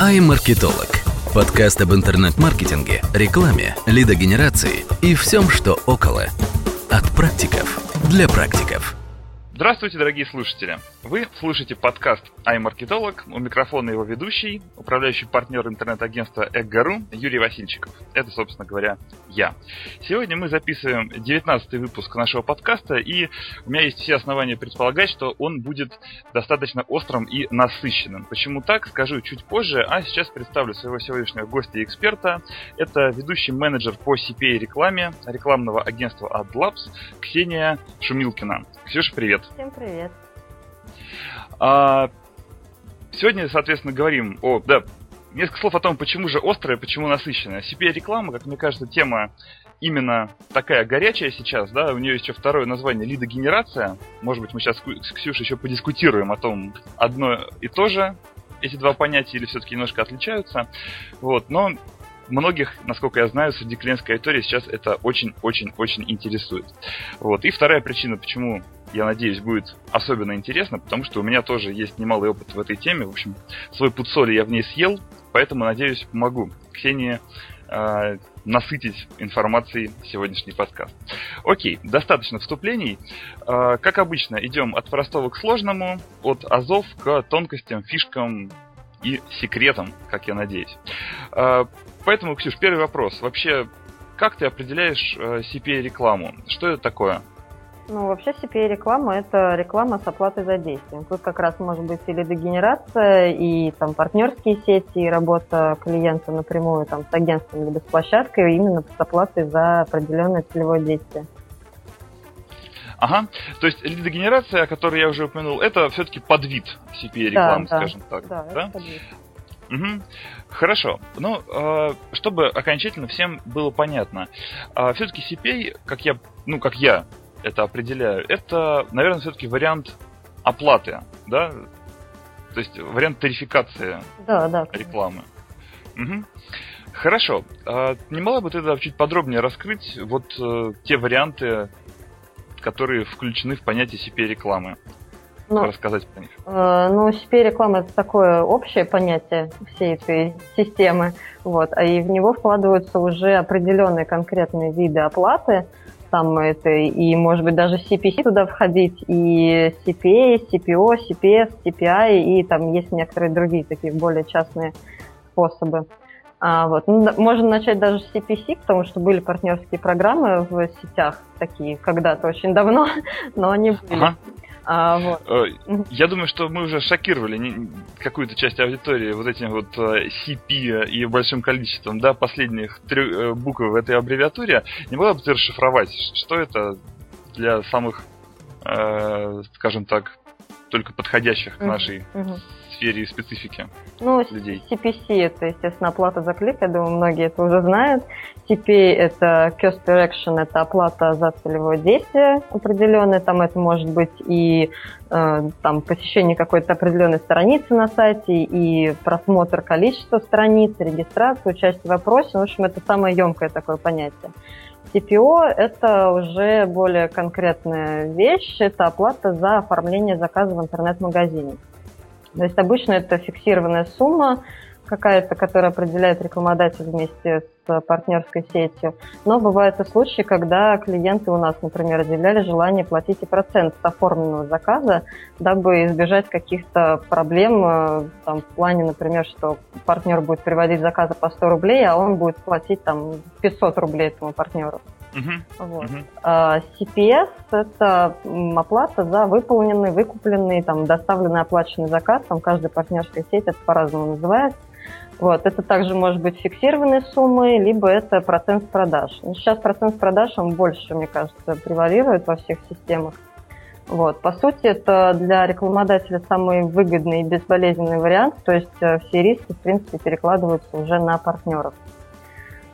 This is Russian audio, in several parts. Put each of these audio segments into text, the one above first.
iMarketolog. Подкаст об интернет-маркетинге, рекламе, лидогенерации и всем, что около. От практиков для практиков. Здравствуйте, дорогие слушатели! Вы слушаете подкаст iMarketolog, у микрофона его ведущий, управляющий партнер интернет-агентства Эггару Юрий Васильчиков. Это, собственно говоря, я. Сегодня мы записываем 19 выпуск нашего подкаста, и у меня есть все основания предполагать, что он будет достаточно острым и насыщенным. Почему так, скажу чуть позже, а сейчас представлю своего сегодняшнего гостя и эксперта. Это ведущий менеджер по CPA рекламе рекламного агентства AdLabs Ксения Шумилкина. Ксюша, привет! Всем привет. А, сегодня, соответственно, говорим о... Да, несколько слов о том, почему же острая, почему насыщенная. CPA-реклама, как мне кажется, тема именно такая горячая сейчас, да, у нее еще второе название лидогенерация. Может быть, мы сейчас с Ксюшей еще подискутируем о том, одно и то же эти два понятия или все-таки немножко отличаются. Вот, но многих, насколько я знаю, среди клиентской аудитории сейчас это очень-очень-очень интересует. Вот. И вторая причина, почему я надеюсь, будет особенно интересно, потому что у меня тоже есть немалый опыт в этой теме. В общем, свой пуд соли я в ней съел, поэтому, надеюсь, помогу Ксении э, насытить информацией сегодняшний подкаст. Окей, достаточно вступлений. Э, как обычно, идем от простого к сложному, от азов к тонкостям, фишкам и секретам, как я надеюсь. Э, поэтому, Ксюш, первый вопрос. Вообще, как ты определяешь э, CPA-рекламу? Что это такое? Ну, вообще CPA-реклама – это реклама с оплатой за действие. Тут как раз может быть и лидогенерация, и там партнерские сети, и работа клиента напрямую там, с агентством либо с площадкой именно с оплатой за определенное целевое действие. Ага, то есть лидогенерация, о которой я уже упомянул, это все-таки подвид CPA-рекламы, да, скажем да, так. Да, да? это подвид. Угу. Хорошо. Ну, э, чтобы окончательно всем было понятно, э, все-таки CPA, как я, ну, как я это определяю, это, наверное, все-таки вариант оплаты, да? То есть вариант тарификации да, да, рекламы. Угу. Хорошо. А не могла бы ты тогда чуть подробнее раскрыть вот э, те варианты, которые включены в понятие CPA-рекламы? Ну, рассказать про них. Э, ну, CPA-реклама это такое общее понятие всей этой системы, вот, а и в него вкладываются уже определенные конкретные виды оплаты, там это и, может быть, даже CPC туда входить, и CPA, CPO, CPS, CPI, и там есть некоторые другие такие более частные способы. А, вот. ну, можно начать даже с CPC, потому что были партнерские программы в сетях такие когда-то очень давно, но они были. Ага. А, вот. Э, я думаю, что мы уже шокировали какую-то часть аудитории вот этим вот э, CP и большим количеством да, последних трех э, букв в этой аббревиатуре. Не могла бы ты расшифровать, что это для самых, э, скажем так, только подходящих к нашей uh-huh сфере и специфике ну, людей? CPC это, естественно, оплата за клик, я думаю, многие это уже знают. CPA это Cost Per Action, это оплата за целевое действие определенное, там это может быть и э, там посещение какой-то определенной страницы на сайте, и просмотр количества страниц, регистрация, участие в вопросе, в общем, это самое емкое такое понятие. CPO – это уже более конкретная вещь, это оплата за оформление заказа в интернет-магазине. То есть обычно это фиксированная сумма какая-то, которая определяет рекламодатель вместе с партнерской сетью. Но бывают и случаи, когда клиенты у нас, например, заявляли желание платить и процент с оформленного заказа, дабы избежать каких-то проблем э, там, в плане, например, что партнер будет переводить заказы по 100 рублей, а он будет платить там 500 рублей этому партнеру. Uh-huh. Вот. Uh-huh. А, CPS – это оплата за выполненный, выкупленный, там, доставленный, оплаченный заказ. Там каждая партнерская сеть это по-разному называется. Вот. Это также может быть фиксированные суммы, либо это процент с продаж. Но сейчас процент с продаж, он больше, мне кажется, превалирует во всех системах. Вот. По сути, это для рекламодателя самый выгодный и безболезненный вариант, то есть э, все риски, в принципе, перекладываются уже на партнеров.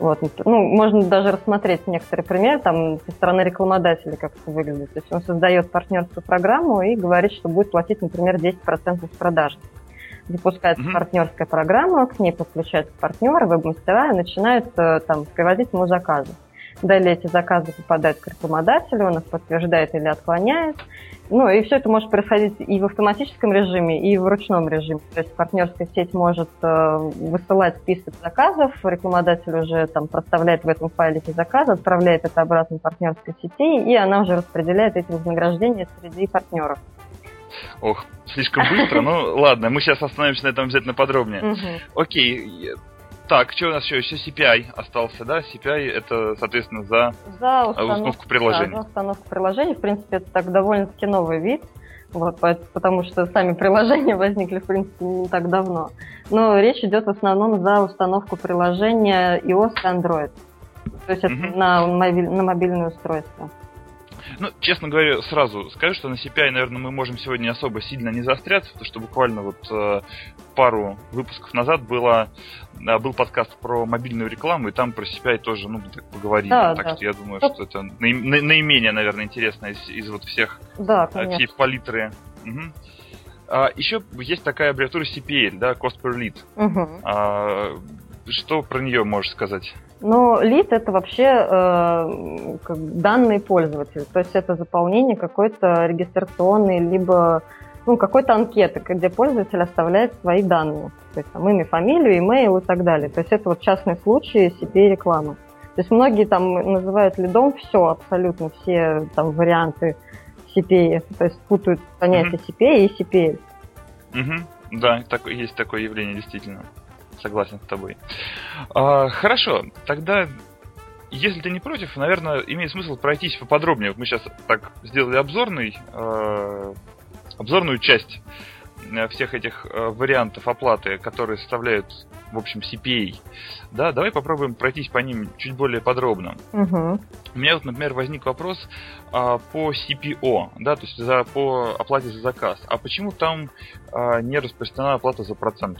Вот. Ну, можно даже рассмотреть некоторые примеры там, со стороны рекламодателя, как это выглядит. То есть он создает партнерскую программу и говорит, что будет платить, например, 10% с продаж. Запускается mm-hmm. партнерская программа, к ней подключается партнер, веб-мастера и начинает э, там, приводить ему заказы. Далее эти заказы попадают к рекламодателю, он их подтверждает или отклоняет. Ну, и все это может происходить и в автоматическом режиме, и в ручном режиме. То есть партнерская сеть может э, высылать список заказов, рекламодатель уже там проставляет в этом файле эти заказы, отправляет это обратно партнерской сети, и она уже распределяет эти вознаграждения среди партнеров. Ох, слишком быстро. Ну ладно, мы сейчас остановимся на этом обязательно подробнее. Окей. Так, что у нас еще? Еще CPI остался, да? CPI это, соответственно, за, за установку, установку приложений. Да, за установку приложений. В принципе, это так довольно-таки новый вид. Вот, потому что сами приложения возникли, в принципе, не так давно. Но речь идет в основном за установку приложения iOS и Android. То есть это mm-hmm. на, на мобильное устройство. Ну, честно говоря, сразу скажу, что на CPI, наверное, мы можем сегодня особо сильно не заостряться, потому что буквально вот э, пару выпусков назад было, э, был подкаст про мобильную рекламу, и там про CPI тоже, ну, так поговорили. Да, так да. что я думаю, что это наименее, наверное, интересно из, из вот всех да, э, всей палитры. Угу. А, еще есть такая аббревиатура CPL, да, Cost per Lead. Угу. А, что про нее можешь сказать? Ну, лид это вообще э, как данные пользователя, то есть это заполнение какой-то регистрационной либо ну, какой-то анкеты, где пользователь оставляет свои данные, то есть там имя, фамилию, имейл и так далее. То есть это вот частный случай CPA-рекламы. То есть многие там называют лидом все, абсолютно все там варианты CPA, то есть путают понятия mm-hmm. CPA и CPL. Mm-hmm. Да, так, есть такое явление действительно согласен с тобой. А, хорошо, тогда, если ты не против, наверное, имеет смысл пройтись поподробнее. Вот мы сейчас так сделали обзорный, э, обзорную часть э, всех этих э, вариантов оплаты, которые составляют, в общем, CPA. Да, давай попробуем пройтись по ним чуть более подробно. Угу. У меня вот, например, возник вопрос а, по CPO, да, то есть за, по оплате за заказ. А почему там а, не распространена оплата за процент?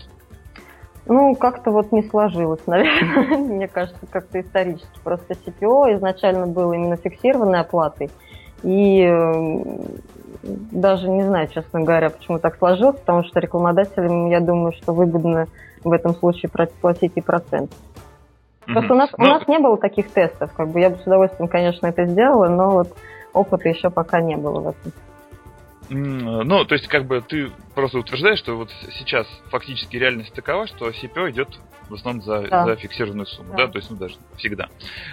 Ну, как-то вот не сложилось, наверное, мне кажется, как-то исторически. Просто CPO изначально был именно фиксированной оплатой. И даже не знаю, честно говоря, почему так сложилось, потому что рекламодателям, я думаю, что выгодно в этом случае платить и процент. Просто mm-hmm. у нас, у ну, нас не было таких тестов, как бы я бы с удовольствием, конечно, это сделала, но вот опыта еще пока не было в этом. Ну, то есть, как бы ты просто утверждаешь, что вот сейчас фактически реальность такова, что CPO идет в основном за, да. за фиксированную сумму, да. да, то есть, ну, даже всегда.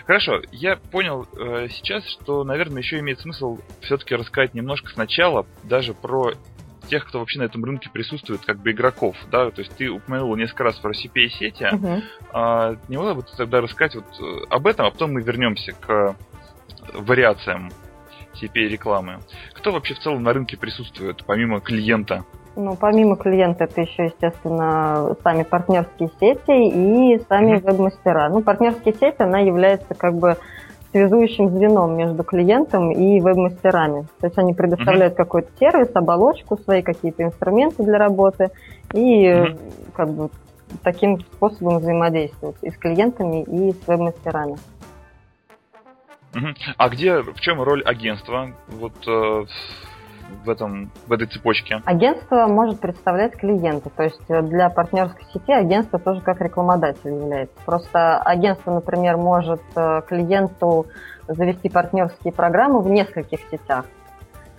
Хорошо, я понял э, сейчас, что, наверное, еще имеет смысл все-таки рассказать немножко сначала даже про тех, кто вообще на этом рынке присутствует, как бы игроков, да, то есть ты упомянул несколько раз про CPA сети, uh-huh. а, не могла бы ты тогда рассказать вот э, об этом, а потом мы вернемся к вариациям CPA-рекламы. Кто вообще в целом на рынке присутствует, помимо клиента? Ну, помимо клиента, это еще, естественно, сами партнерские сети и сами mm-hmm. веб-мастера. Ну, партнерские сети, она является как бы связующим звеном между клиентом и веб-мастерами. То есть они предоставляют mm-hmm. какой-то сервис, оболочку, свои какие-то инструменты для работы и mm-hmm. как бы таким способом взаимодействуют и с клиентами, и с веб-мастерами. А где, в чем роль агентства вот э, в этом в этой цепочке? Агентство может представлять клиента, то есть э, для партнерской сети агентство тоже как рекламодатель является. Просто агентство, например, может э, клиенту завести партнерские программы в нескольких сетях.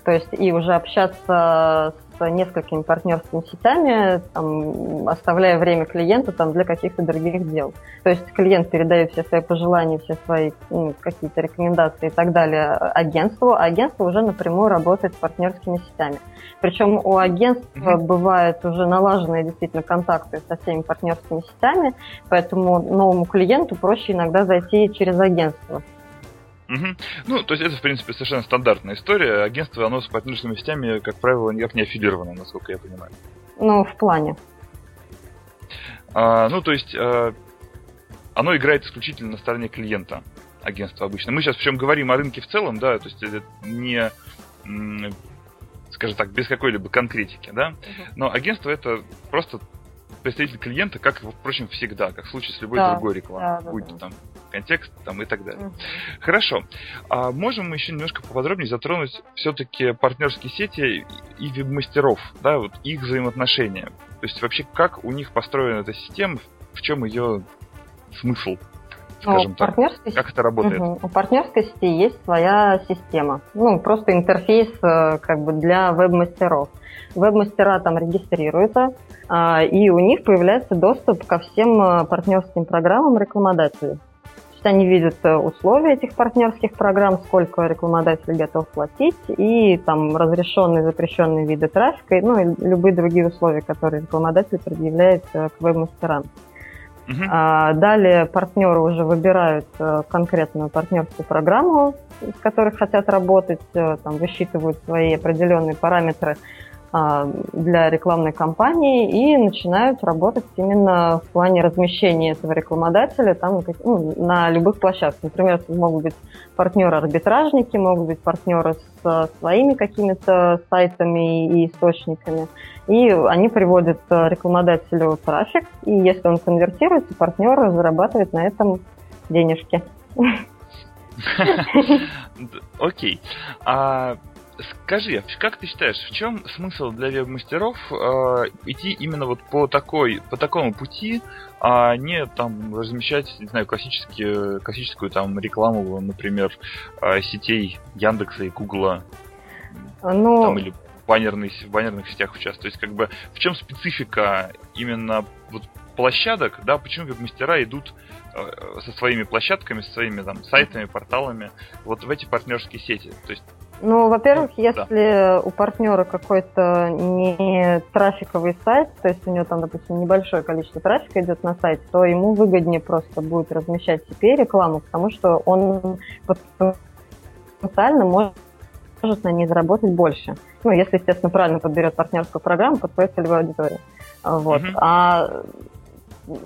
То есть и уже общаться несколькими партнерскими сетями, там, оставляя время клиенту там, для каких-то других дел. То есть клиент передает все свои пожелания, все свои ну, какие-то рекомендации и так далее агентству, а агентство уже напрямую работает с партнерскими сетями. Причем у агентства mm-hmm. бывают уже налаженные действительно контакты со всеми партнерскими сетями, поэтому новому клиенту проще иногда зайти через агентство. Угу. Ну, то есть это, в принципе, совершенно стандартная история. Агентство, оно с партнерскими сетями, как правило, никак не аффилировано, насколько я понимаю. Ну, в плане. А, ну, то есть а, оно играет исключительно на стороне клиента, агентства обычно. Мы сейчас причем говорим о рынке в целом, да, то есть это не скажем так, без какой-либо конкретики, да. Но агентство это просто представитель клиента, как, впрочем, всегда, как в случае с любой да, другой рекламой, да, будь да, там контекст там, и так далее. Угу. Хорошо. А можем мы еще немножко поподробнее затронуть все-таки партнерские сети и веб-мастеров, да, вот их взаимоотношения. То есть вообще как у них построена эта система, в чем ее смысл? скажем так. Как это работает? Угу. У партнерской сети есть своя система. Ну, просто интерфейс э, как бы для веб-мастеров. Веб-мастера там регистрируются, а, и у них появляется доступ ко всем э, партнерским программам рекламодателей есть они видят э, условия этих партнерских программ, сколько рекламодатель готов платить, и там разрешенные, запрещенные виды трафика, ну и любые другие условия, которые рекламодатель предъявляет э, к веб-мастерам. Uh-huh. А, далее партнеры уже выбирают э, конкретную партнерскую программу, с которой хотят работать, там, высчитывают свои определенные параметры, для рекламной кампании и начинают работать именно в плане размещения этого рекламодателя там, ну, на любых площадках. Например, могут быть партнеры-арбитражники, могут быть партнеры с своими какими-то сайтами и источниками. И они приводят рекламодателю трафик, и если он конвертируется, партнер зарабатывает на этом денежки. Окей. А Скажи, как ты считаешь, в чем смысл для веб-мастеров э, идти именно вот по такой, по такому пути, а не там размещать, не знаю, классические, классическую там рекламу, например, э, сетей Яндекса и Гугла, ну... там или баннерных, в баннерных сетях участвовать. То есть, как бы, в чем специфика именно вот площадок, да, почему веб-мастера идут э, со своими площадками, со своими там сайтами, порталами вот в эти партнерские сети. То есть ну, во-первых, ну, если да. у партнера какой-то не трафиковый сайт, то есть у него там, допустим, небольшое количество трафика идет на сайт, то ему выгоднее просто будет размещать теперь рекламу, потому что он потенциально может может на ней заработать больше. Ну, если, естественно, правильно подберет партнерскую программу под свою целевую аудиторию. Вот. Mm-hmm. А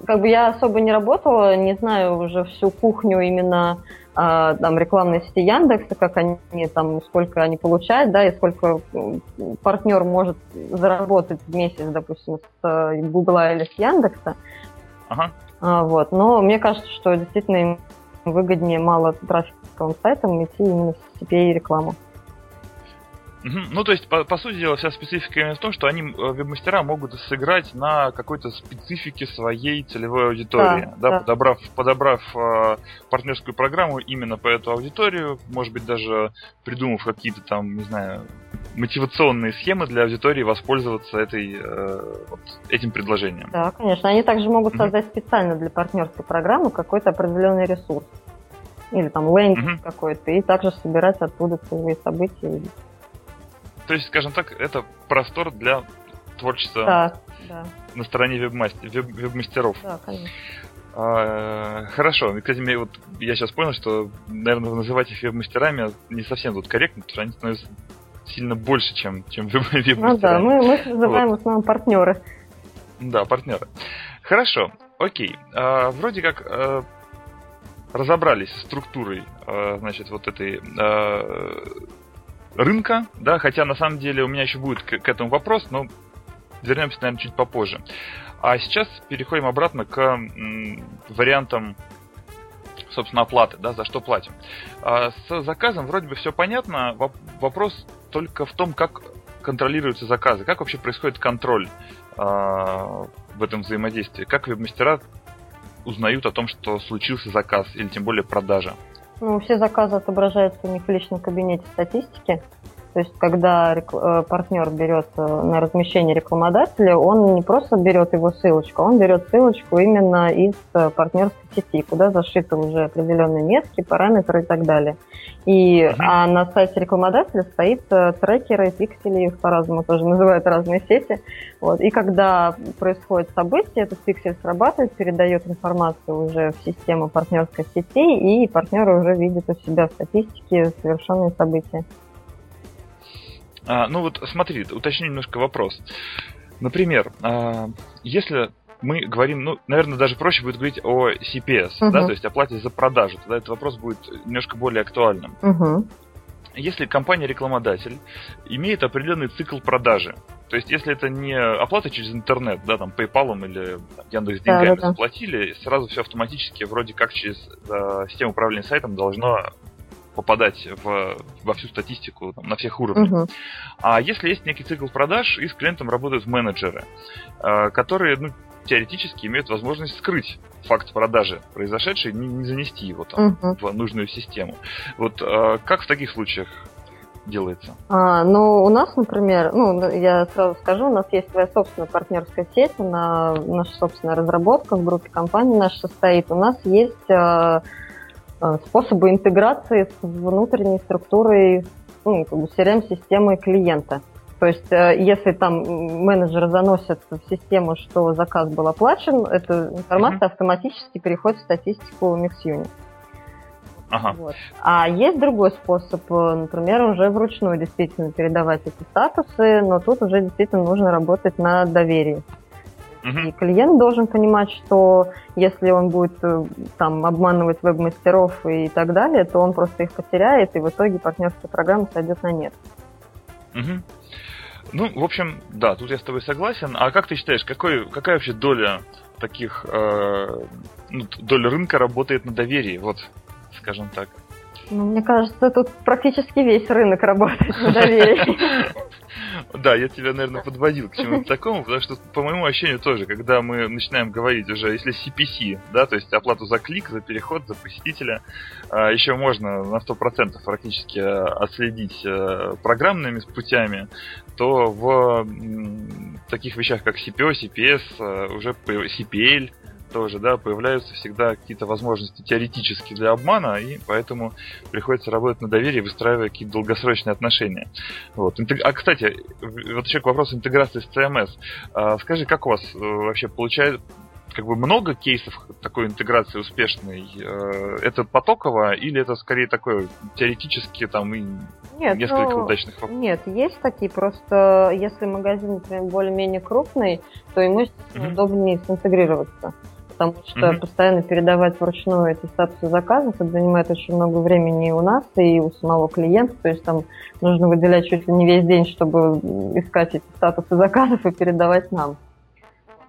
как бы я особо не работала, не знаю уже всю кухню именно а, там рекламной сети Яндекса, как они там, сколько они получают, да, и сколько партнер может заработать в месяц, допустим, с э, Гугла или с Яндекса. Ага. А, вот. Но мне кажется, что действительно им выгоднее мало трафиковым сайтам идти именно в CPA рекламу. Ну, то есть, по, по сути дела, вся специфика именно в том, что они, э, веб-мастера, могут сыграть на какой-то специфике своей целевой аудитории, да, да, да. подобрав, подобрав э, партнерскую программу именно по эту аудиторию, может быть, даже придумав какие-то там, не знаю, мотивационные схемы для аудитории воспользоваться этой, э, вот, этим предложением. Да, конечно. Они также могут создать mm-hmm. специально для партнерской программы какой-то определенный ресурс. Или там лендинг mm-hmm. какой-то, и также собирать оттуда целевые события то есть, скажем так, это простор для творчества да, да. на стороне веб-мастер, веб- веб-мастеров. Да, конечно. А, хорошо. Кстати, мне вот я сейчас понял, что, наверное, называть их веб-мастерами не совсем тут корректно, потому что они становятся сильно больше, чем, чем веб-мастера. Ну да, мы, мы их называем вот. в основном партнеры. Да, партнеры. Хорошо, окей. А, вроде как а, разобрались с структурой, а, значит, вот этой а, рынка, да, хотя на самом деле у меня еще будет к, к этому вопрос, но вернемся, наверное, чуть попозже. А сейчас переходим обратно к м, вариантам собственно, оплаты, да, за что платим. А с заказом вроде бы все понятно. Вопрос только в том, как контролируются заказы, как вообще происходит контроль а, в этом взаимодействии, как веб-мастера узнают о том, что случился заказ или тем более продажа. Ну, все заказы отображаются у них в личном кабинете статистики. То есть, когда э, партнер берет э, на размещение рекламодателя, он не просто берет его ссылочку, он берет ссылочку именно из э, партнерской сети, куда зашиты уже определенные метки, параметры и так далее. И, uh-huh. А на сайте рекламодателя стоит трекеры, пиксели, их по-разному тоже называют разные сети. Вот. И когда происходит событие, этот пиксель срабатывает, передает информацию уже в систему партнерской сети, и партнеры уже видят у себя в статистике совершенные события. А, ну вот смотри, уточню немножко вопрос. Например, а, если мы говорим, ну, наверное, даже проще будет говорить о CPS, uh-huh. да, то есть оплате за продажу, тогда этот вопрос будет немножко более актуальным. Uh-huh. Если компания-рекламодатель имеет определенный цикл продажи, то есть если это не оплата через интернет, да, там PayPal или Яндекс деньгами да, да, да. заплатили, сразу все автоматически, вроде как через э, систему управления сайтом должно попадать в, во всю статистику там, на всех уровнях. Uh-huh. А если есть некий цикл продаж, и с клиентом работают менеджеры, э, которые, ну, теоретически имеют возможность скрыть факт продажи произошедший, не, не занести его там uh-huh. в нужную систему. Вот э, как в таких случаях делается? А, ну, у нас, например, ну, я сразу скажу, у нас есть своя собственная партнерская сеть, она, наша собственная разработка в группе компаний наша состоит. У нас есть а, способы интеграции с внутренней структурой ну, как бы CRM-системы клиента. То есть, э, если там менеджер заносит в систему, что заказ был оплачен, эта информация mm-hmm. автоматически переходит в статистику MixUnit. Ага. Вот. А есть другой способ, э, например, уже вручную действительно передавать эти статусы, но тут уже действительно нужно работать на доверии. И клиент должен понимать, что если он будет э, там обманывать веб-мастеров и так далее, то он просто их потеряет, и в итоге партнерская программа сойдет на нет. Угу. Ну, в общем, да, тут я с тобой согласен. А как ты считаешь, какой, какая вообще доля таких, э, ну, доля рынка работает на доверии, вот, скажем так? Ну, мне кажется, тут практически весь рынок работает на доверии. Да, я тебя, наверное, подводил к чему-то такому, потому что, по моему ощущению, тоже, когда мы начинаем говорить уже, если CPC, да, то есть оплату за клик, за переход, за посетителя, а, еще можно на 100% практически а, отследить а, программными путями, то в таких вещах, как CPO, CPS, уже CPL, тоже, да, появляются всегда какие-то возможности теоретически для обмана, и поэтому приходится работать на доверии, выстраивая какие-то долгосрочные отношения. Вот. А, кстати, вот еще к вопросу интеграции с CMS. А, скажи, как у вас э, вообще получается, как бы много кейсов такой интеграции успешной? Э, это потоково или это скорее такое теоретически там и нет, несколько ну, удачных фактов? Нет, есть такие, просто если магазин, например, более-менее крупный, то ему угу. удобнее синтегрироваться потому что mm-hmm. постоянно передавать вручную эти статусы заказов, это занимает очень много времени и у нас, и у самого клиента, то есть там нужно выделять чуть ли не весь день, чтобы искать эти статусы заказов и передавать нам.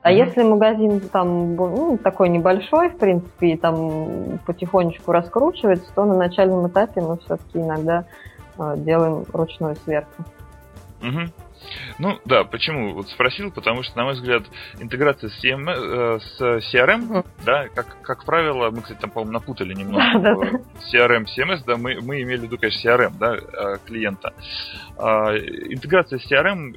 А mm-hmm. если магазин там ну, такой небольшой, в принципе, и там потихонечку раскручивается, то на начальном этапе мы все-таки иногда э, делаем ручную сверку. Mm-hmm. Ну да, почему вот спросил, потому что, на мой взгляд, интеграция с, CM, э, с CRM, mm. да, как, как правило, мы, кстати, там, по-моему, напутали немного CRM, CMS, да, мы, мы имели в виду, конечно, CRM, да, э, клиента. Э, интеграция с CRM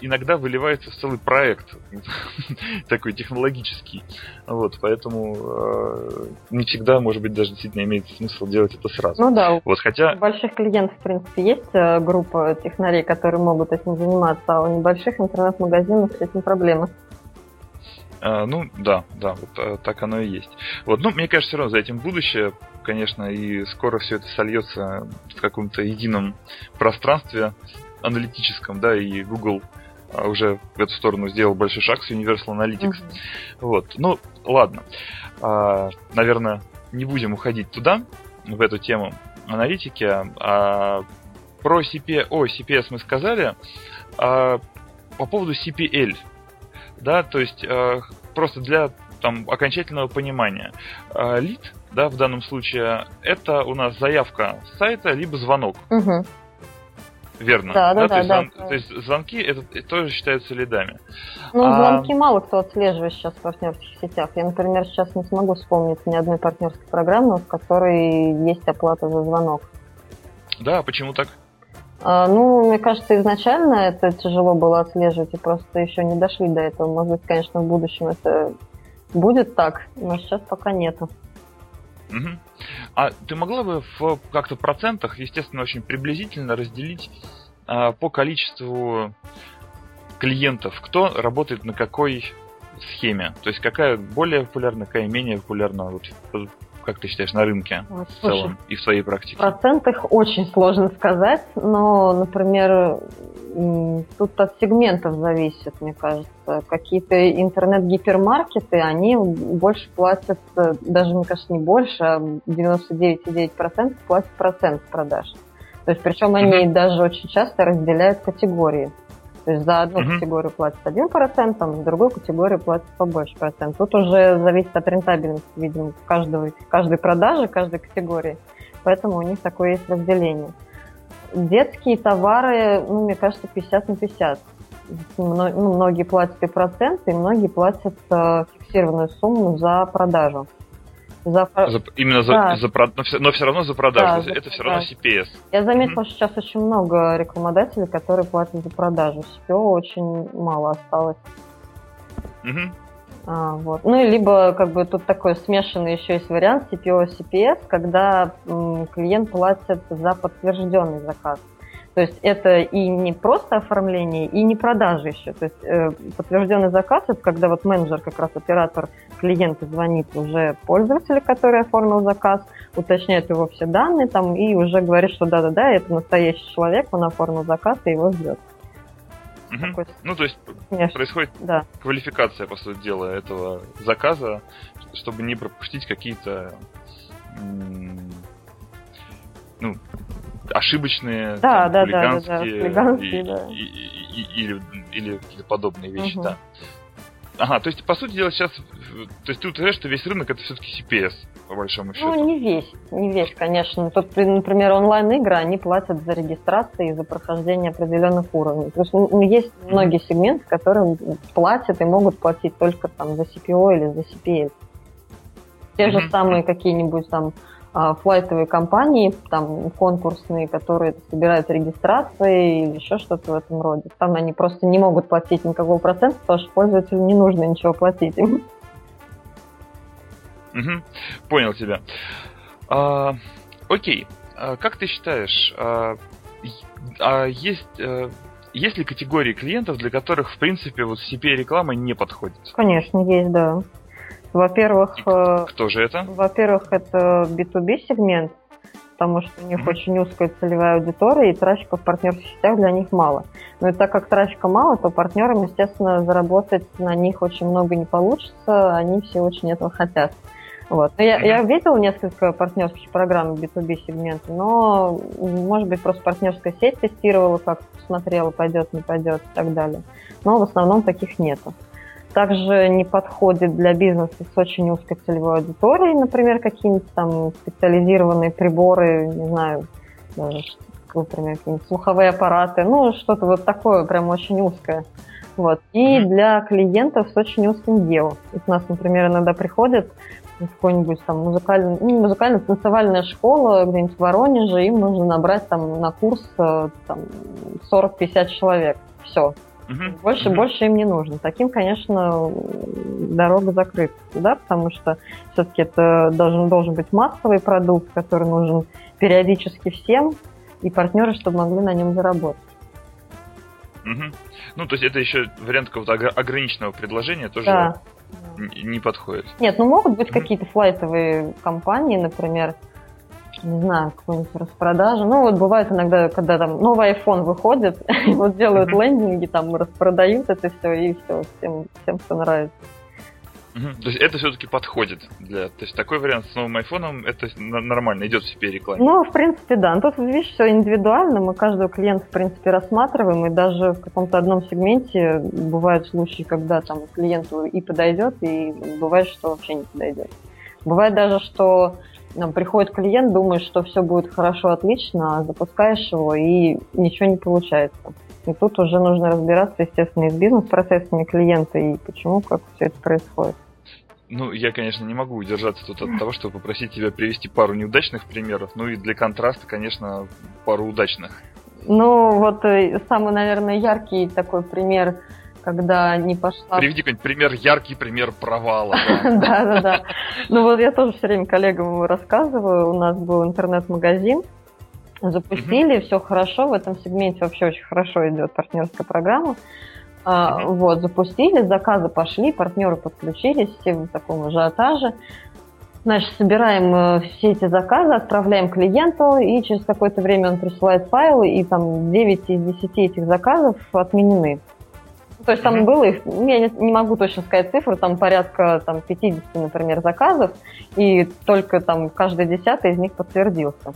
иногда выливается в целый проект, такой технологический. Вот, поэтому э, не всегда, может быть, даже действительно имеет смысл делать это сразу. Ну да, вот, хотя... у больших клиентов, в принципе, есть э, группа технарей, которые могут этим заниматься, а у небольших интернет-магазинов с этим проблемы. А, ну, да, да, вот а, так оно и есть. Вот, ну, мне кажется, все равно за этим будущее, конечно, и скоро все это сольется в каком-то едином пространстве аналитическом, да, и Google а, уже в эту сторону сделал большой шаг с Universal Analytics. Uh-huh. Вот, ну, ладно. А, наверное, не будем уходить туда, в эту тему аналитики. А про CP... О, CPS мы сказали. А, по поводу CPL. Да, то есть а, просто для там, окончательного понимания. А, лид, да, в данном случае, это у нас заявка с сайта, либо звонок. Угу. Верно. Да, да, да. То, да, есть, да. то есть звонки это тоже считаются лидами. Ну, а... звонки мало кто отслеживает сейчас в партнерских сетях. Я, например, сейчас не смогу вспомнить ни одной партнерской программы, в которой есть оплата за звонок. Да, почему так? А, ну, мне кажется, изначально это тяжело было отслеживать, и просто еще не дошли до этого. Может быть, конечно, в будущем это будет так, но сейчас пока нету. Угу. А ты могла бы в как-то процентах, естественно, очень приблизительно разделить а, по количеству клиентов, кто работает на какой схеме? То есть какая более популярна, какая менее популярна? Вот, как ты считаешь, на рынке вот, в целом и в своей практике? В процентах очень сложно сказать, но, например, тут от сегментов зависит, мне кажется. Какие-то интернет-гипермаркеты, они больше платят, даже, мне кажется, не больше, а 99,9% платят процент продаж. То есть, причем они mm-hmm. даже очень часто разделяют категории. То есть за одну mm-hmm. категорию платят один процент, там, за другую категорию платят побольше процент. Тут уже зависит от рентабельности, видимо, каждого, каждой продажи, каждой категории. Поэтому у них такое есть разделение. Детские товары, ну, мне кажется, 50 на 50. ну, многие платят и проценты, и многие платят э, фиксированную сумму за продажу. За... За, именно за, да. за но, все, но все равно за продажу. Да, за это продажу. все равно CPS. Я заметила, mm-hmm. что сейчас очень много рекламодателей, которые платят за продажу. CPO очень мало осталось. Mm-hmm. А, вот. Ну, и либо как бы тут такой смешанный еще есть вариант CPO CPS, когда м, клиент платит за подтвержденный заказ. То есть это и не просто оформление, и не продажа еще. То есть э, подтвержденный заказ это когда вот менеджер, как раз оператор клиента звонит уже пользователю, который оформил заказ, уточняет его все данные там и уже говорит, что да-да-да, это настоящий человек, он оформил заказ и его ждет. Угу. Ну, то есть Конечно. происходит да. квалификация, по сути дела, этого заказа, чтобы не пропустить какие-то ну, ошибочные, да, там, да, хулиганские, да, да, да. И, да. И, и, или, или какие-то подобные вещи, угу. да. Ага, то есть, по сути дела, сейчас... То есть, ты утверждаешь, что весь рынок это все-таки CPS, по большому счету. Ну, не весь. Не весь, конечно. Тут, например, онлайн-игры, они платят за регистрацию и за прохождение определенных уровней. То есть, ну, есть многие сегменты, которые платят и могут платить только там за CPO или за CPL. Те mm-hmm. же самые какие-нибудь там флайтовые компании, там конкурсные, которые собирают регистрации или еще что-то в этом роде. Там они просто не могут платить никакого процента, потому что пользователю не нужно ничего платить им. Угу. Понял тебя. А, окей. А, как ты считаешь, а, а есть, а, есть ли категории клиентов, для которых, в принципе, вот CPA-реклама не подходит? Конечно, есть, да. Во-первых... Э, кто же это? Во-первых, это B2B сегмент, потому что у них mm-hmm. очень узкая целевая аудитория, и трафика в партнерских сетях для них мало. Но и так как трафика мало, то партнерам, естественно, заработать на них очень много не получится, они все очень этого хотят. Вот. Но я, mm-hmm. я видел несколько партнерских программ B2B сегмента, но, может быть, просто партнерская сеть тестировала, как смотрела, пойдет, не пойдет и так далее. Но в основном таких нету также не подходит для бизнеса с очень узкой целевой аудиторией, например, какие-нибудь там специализированные приборы, не знаю, например, какие-нибудь слуховые аппараты, ну, что-то вот такое прям очень узкое. Вот. И для клиентов с очень узким делом. У нас, например, иногда приходят какой-нибудь там музыкальный, ну, музыкально-танцевальная школа где-нибудь в Воронеже, им нужно набрать там на курс э, там, 40-50 человек. Все. Угу. Больше, угу. больше им не нужно. Таким, конечно, дорога закрыта да, потому что все-таки это должен, должен быть массовый продукт, который нужен периодически всем, и партнеры, чтобы могли на нем заработать. Угу. Ну, то есть это еще вариант какого-то ограниченного предложения тоже да. не подходит. Нет, ну могут быть угу. какие-то флайтовые компании, например, не знаю, какую-нибудь распродажу. Ну, вот бывает иногда, когда там новый iPhone выходит, вот делают лендинги, там распродают это все, и все, всем, всем все нравится. То есть это все-таки подходит для. То есть такой вариант с новым айфоном это нормально, идет в себе рекламе. Ну, в принципе, да. Но тут, видишь, все индивидуально. Мы каждого клиента, в принципе, рассматриваем. И даже в каком-то одном сегменте бывают случаи, когда там клиенту и подойдет, и бывает, что вообще не подойдет. Бывает даже, что приходит клиент, думаешь, что все будет хорошо, отлично, а запускаешь его и ничего не получается. И тут уже нужно разбираться, естественно, и с бизнес-процессами клиента, и почему, как все это происходит. Ну, я, конечно, не могу удержаться тут от того, чтобы попросить тебя привести пару неудачных примеров, ну и для контраста, конечно, пару удачных. Ну, вот э, самый, наверное, яркий такой пример – когда не пошла... Приведи какой-нибудь пример, яркий пример провала. Да, да, да. Ну вот я тоже все время коллегам рассказываю. У нас был интернет-магазин, запустили, все хорошо, в этом сегменте вообще очень хорошо идет партнерская программа. А, вот, запустили, заказы пошли, партнеры подключились, все в таком ажиотаже. Значит, собираем э, все эти заказы, отправляем клиенту, и через какое-то время он присылает файлы, и там 9 из 10 этих заказов отменены. То есть там mm-hmm. было их, ну, я не, не могу точно сказать цифру, там порядка там, 50, например, заказов, и только там каждый десятый из них подтвердился.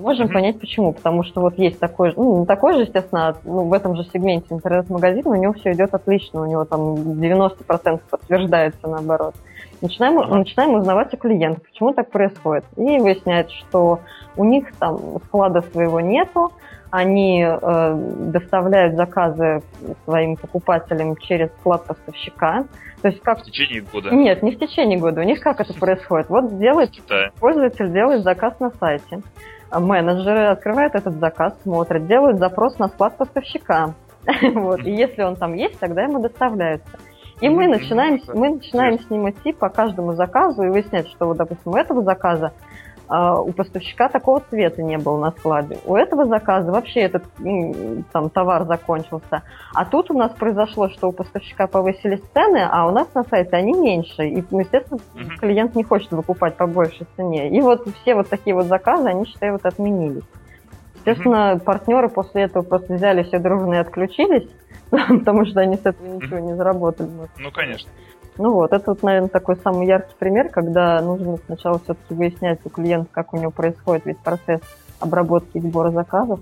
Можем mm-hmm. понять почему, потому что вот есть такой же, ну не такой же, естественно, а, ну, в этом же сегменте интернет-магазин, у него все идет отлично, у него там 90% подтверждается наоборот. Начинаем, uh-huh. начинаем узнавать у клиентов, почему так происходит. И выясняется, что у них там склада своего нету, они э, доставляют заказы своим покупателям через склад поставщика. То есть как... В течение года? Нет, не в течение года. У них как это происходит? Вот делает, пользователь делает заказ на сайте. Менеджеры открывают этот заказ, смотрят, делают запрос на склад поставщика. вот. И если он там есть, тогда ему доставляются. И мы начинаем, мы начинаем с ним идти по каждому заказу и выяснять, что, вот, допустим, у этого заказа у поставщика такого цвета не было на складе. У этого заказа вообще этот там, товар закончился. А тут у нас произошло, что у поставщика повысились цены, а у нас на сайте они меньше. И, ну, естественно, uh-huh. клиент не хочет выкупать по большей цене. И вот все вот такие вот заказы, они, считай, вот отменились. Естественно, uh-huh. партнеры после этого просто взяли все дружно и отключились, потому что они с этого ничего не заработали. Ну, конечно. Ну вот, это, вот, наверное, такой самый яркий пример, когда нужно сначала все-таки выяснять у клиента, как у него происходит весь процесс обработки и сбора заказов.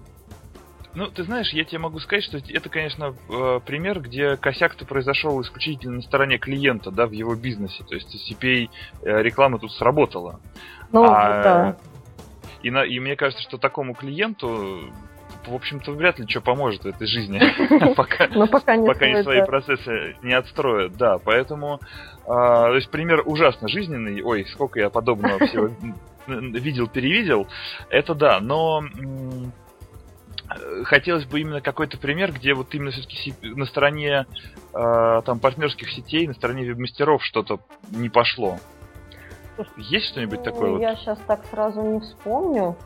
Ну, ты знаешь, я тебе могу сказать, что это, конечно, э, пример, где косяк-то произошел исключительно на стороне клиента, да, в его бизнесе. То есть CPA э, реклама тут сработала. Ну, а, да. И, на, и мне кажется, что такому клиенту в общем-то, вряд ли что поможет в этой жизни, пока, пока, не свои процессы не отстроят. Да, поэтому, а, то есть пример ужасно жизненный. Ой, сколько я подобного всего видел, перевидел. Это да, но хотелось бы именно какой-то пример, где вот именно все-таки на стороне э, там партнерских сетей, на стороне веб-мастеров что-то не пошло. Есть что-нибудь ну, такое? Я вот? сейчас так сразу не вспомню.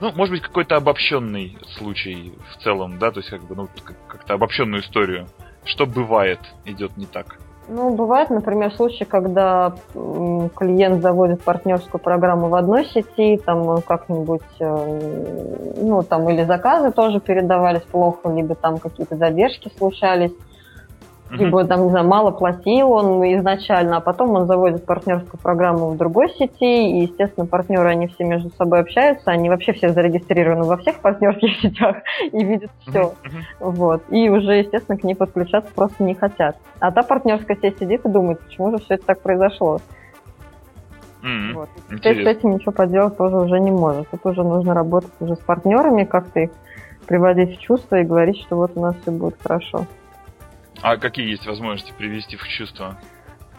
Ну, может быть, какой-то обобщенный случай в целом, да, то есть как бы, ну, как-то обобщенную историю. Что бывает, идет не так? Ну, бывает, например, случаи, когда клиент заводит партнерскую программу в одной сети, там как-нибудь, э, ну, там или заказы тоже передавались плохо, либо там какие-то задержки случались. Либо там, не знаю, мало платил он изначально, а потом он заводит партнерскую программу в другой сети, и, естественно, партнеры, они все между собой общаются, они вообще все зарегистрированы во всех партнерских сетях и видят все. Вот. И уже, естественно, к ней подключаться просто не хотят. А та партнерская сеть сидит и думает, почему же все это так произошло. Mm-hmm. Вот. с этим ничего поделать тоже уже не может. Тут уже нужно работать уже с партнерами, как-то их приводить в чувство и говорить, что вот у нас все будет хорошо. А какие есть возможности привести в чувство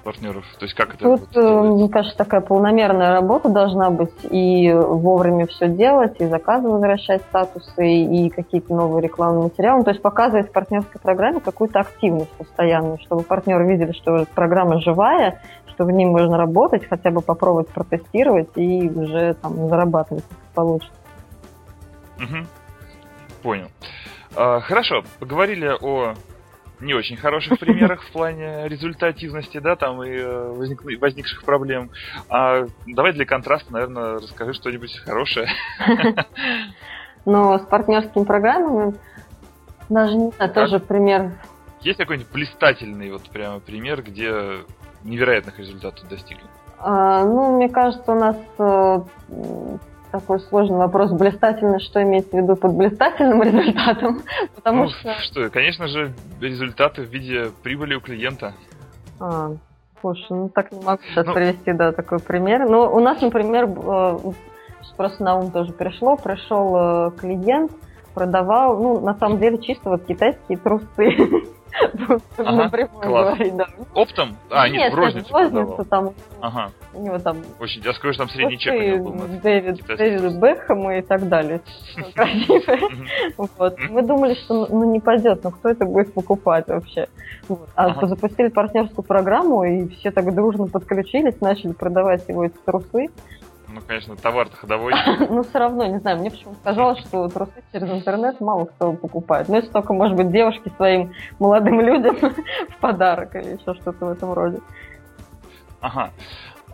партнеров? То есть как это? Тут, э, мне кажется, такая полномерная работа должна быть и вовремя все делать, и заказы возвращать статусы, и какие-то новые рекламные материалы. То есть показывать в партнерской программе какую-то активность постоянную, чтобы партнеры видели, что программа живая, что в ней можно работать, хотя бы попробовать протестировать и уже там зарабатывать, если получится. Угу. Понял. А, хорошо, поговорили о не очень хороших примерах в плане результативности, да, там и э, возник, возникших проблем. А давай для контраста, наверное, расскажи что-нибудь хорошее. Но с партнерскими программами даже не знаю, тоже пример. Есть какой-нибудь блистательный вот прямо пример, где невероятных результатов достигли? А, ну, мне кажется, у нас э, такой сложный вопрос. Блистательно, что имеется в виду под блистательным результатом? Потому ну, что... что, конечно же, результаты в виде прибыли у клиента. А, слушай, ну так не могу сейчас ну... привести, да, такой пример. Ну, у нас, например, э, просто на ум тоже пришло, пришел э, клиент, продавал, ну, на самом деле, чисто вот китайские трусы. Ага, класс. Оптом? А, нет, в розницу розницу там. Ага. У него там... Очень, я скажу, там средний чек у него был. Дэвид, Дэвид Бекхэм и так далее. Вот. Мы думали, что ну не пойдет, но кто это будет покупать вообще? А запустили партнерскую программу, и все так дружно подключились, начали продавать его эти трусы. Ну, конечно, товар ходовой. ну, все равно, не знаю, мне почему-то казалось, что трусы через интернет мало кто покупает. Ну, если только, может быть, девушки своим молодым людям в подарок или еще что-то в этом роде. Ага.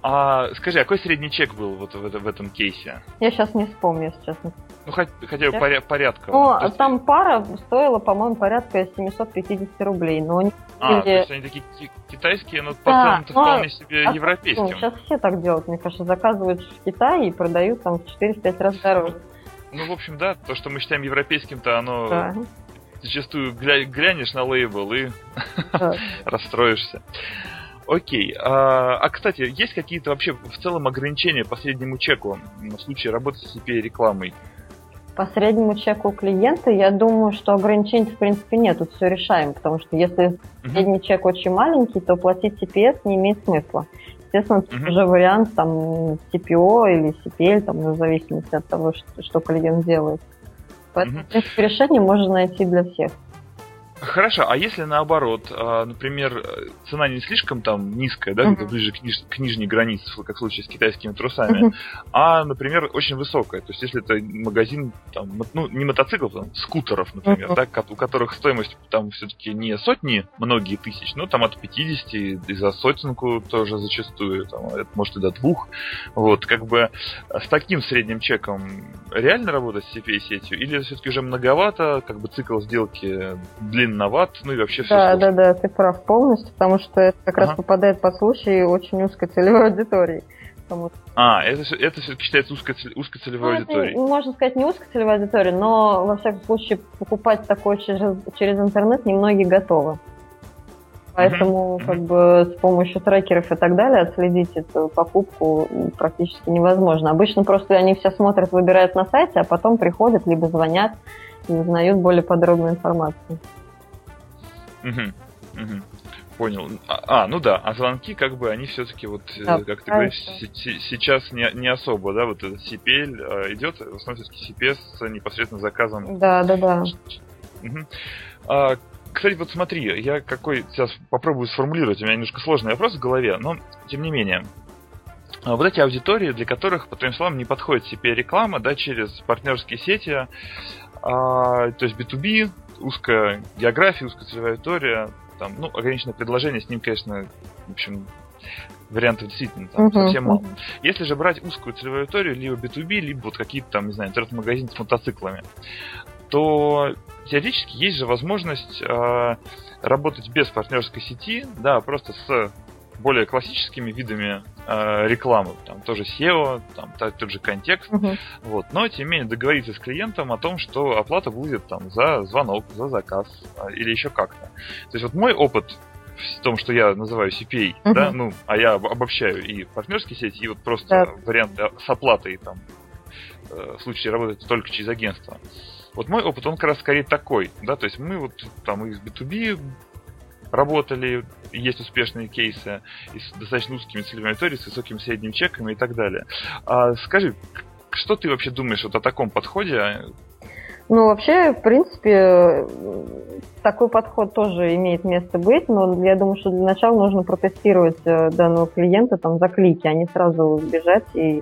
А скажи, а какой средний чек был вот в, в этом кейсе? Я сейчас не вспомню, если честно. Ну, хоть, хотя бы поря- порядка. Ну, есть... там пара стоила, по-моему, порядка 750 рублей, но они... А, то есть они такие китайские, но по да, ценам вполне себе а, европейским. Ну, сейчас все так делают, мне кажется, заказывают в Китае и продают там в 4-5 раз дороже. Ну, в общем, да, то, что мы считаем европейским-то, оно да. зачастую гля- глянешь на лейбл и да. расстроишься. Окей. А, а, кстати, есть какие-то вообще в целом ограничения по среднему чеку в случае работы с CPA рекламой? По среднему чеку клиента, я думаю, что ограничений в принципе нет, тут все решаем, потому что если средний чек очень маленький, то платить CPS не имеет смысла. Естественно, тут uh-huh. уже вариант там CPO или CPL, там, в зависимости от того, что, что клиент делает. Поэтому, uh-huh. в принципе, решение можно найти для всех. Хорошо, а если наоборот, а, например, цена не слишком там низкая, да, uh-huh. ближе к, ниж- к нижней границе, как в случае с китайскими трусами, uh-huh. а, например, очень высокая, то есть если это магазин, там, ну, не мотоциклов, там, скутеров, например, uh-huh. да, у которых стоимость там все-таки не сотни, многие тысяч, но там от 50 и за сотенку тоже зачастую, там, это может и до двух, вот, как бы с таким средним чеком реально работать с CPA-сетью, или все-таки уже многовато, как бы цикл сделки длинный длинноват, ну и вообще все Да, сложно. да, да, ты прав полностью, потому что это как ага. раз попадает под случай очень узкой целевой аудитории. Потому... А, это, это все-таки считается узкой, узкой целевой ну, аудиторией. Это, можно сказать, не узкой целевой аудиторией, но во всяком случае покупать такое через, через интернет немногие готовы. Поэтому mm-hmm. как бы с помощью трекеров и так далее отследить эту покупку практически невозможно. Обычно просто они все смотрят, выбирают на сайте, а потом приходят, либо звонят и узнают более подробную информацию. Угу, угу. Понял. А, а, ну да, а звонки, как бы, они все-таки, вот, э, да, как ты говоришь, сейчас не, не особо, да, вот этот CPL э, идет, в основном все-таки CPS с непосредственно заказом. Да, да, да. Угу. А, кстати, вот смотри, я какой сейчас попробую сформулировать, у меня немножко сложный вопрос в голове, но тем не менее. А вот эти аудитории, для которых, по твоим словам, не подходит CPA-реклама, да, через партнерские сети, а, то есть B2B, узкая география, узкая целевая аудитория, там, ну, ограниченное предложение, с ним, конечно, в общем, вариантов действительно там uh-huh, совсем мало. Uh-huh. Если же брать узкую целевую аудиторию, либо B2B, либо вот какие-то там, не знаю, интернет-магазин с мотоциклами, то теоретически есть же возможность э, работать без партнерской сети, да, просто с более классическими видами э, рекламы, там тоже SEO, там тот же контекст, uh-huh. вот, но тем не менее договориться с клиентом о том, что оплата будет там за звонок, за заказ э, или еще как-то. То есть вот мой опыт в том, что я называю CPA, uh-huh. да, ну, а я обобщаю и партнерские сети, и вот просто варианты с оплатой там э, в случае работать только через агентство. Вот мой опыт, он как раз скорее такой, да, то есть мы вот там из B2B работали, есть успешные кейсы и с достаточно узкими целевыми аудиторией, с высокими средними чеками и так далее. А скажи, что ты вообще думаешь вот о таком подходе? Ну, вообще, в принципе, такой подход тоже имеет место быть, но я думаю, что для начала нужно протестировать э, данного клиента там за клики, а не сразу бежать и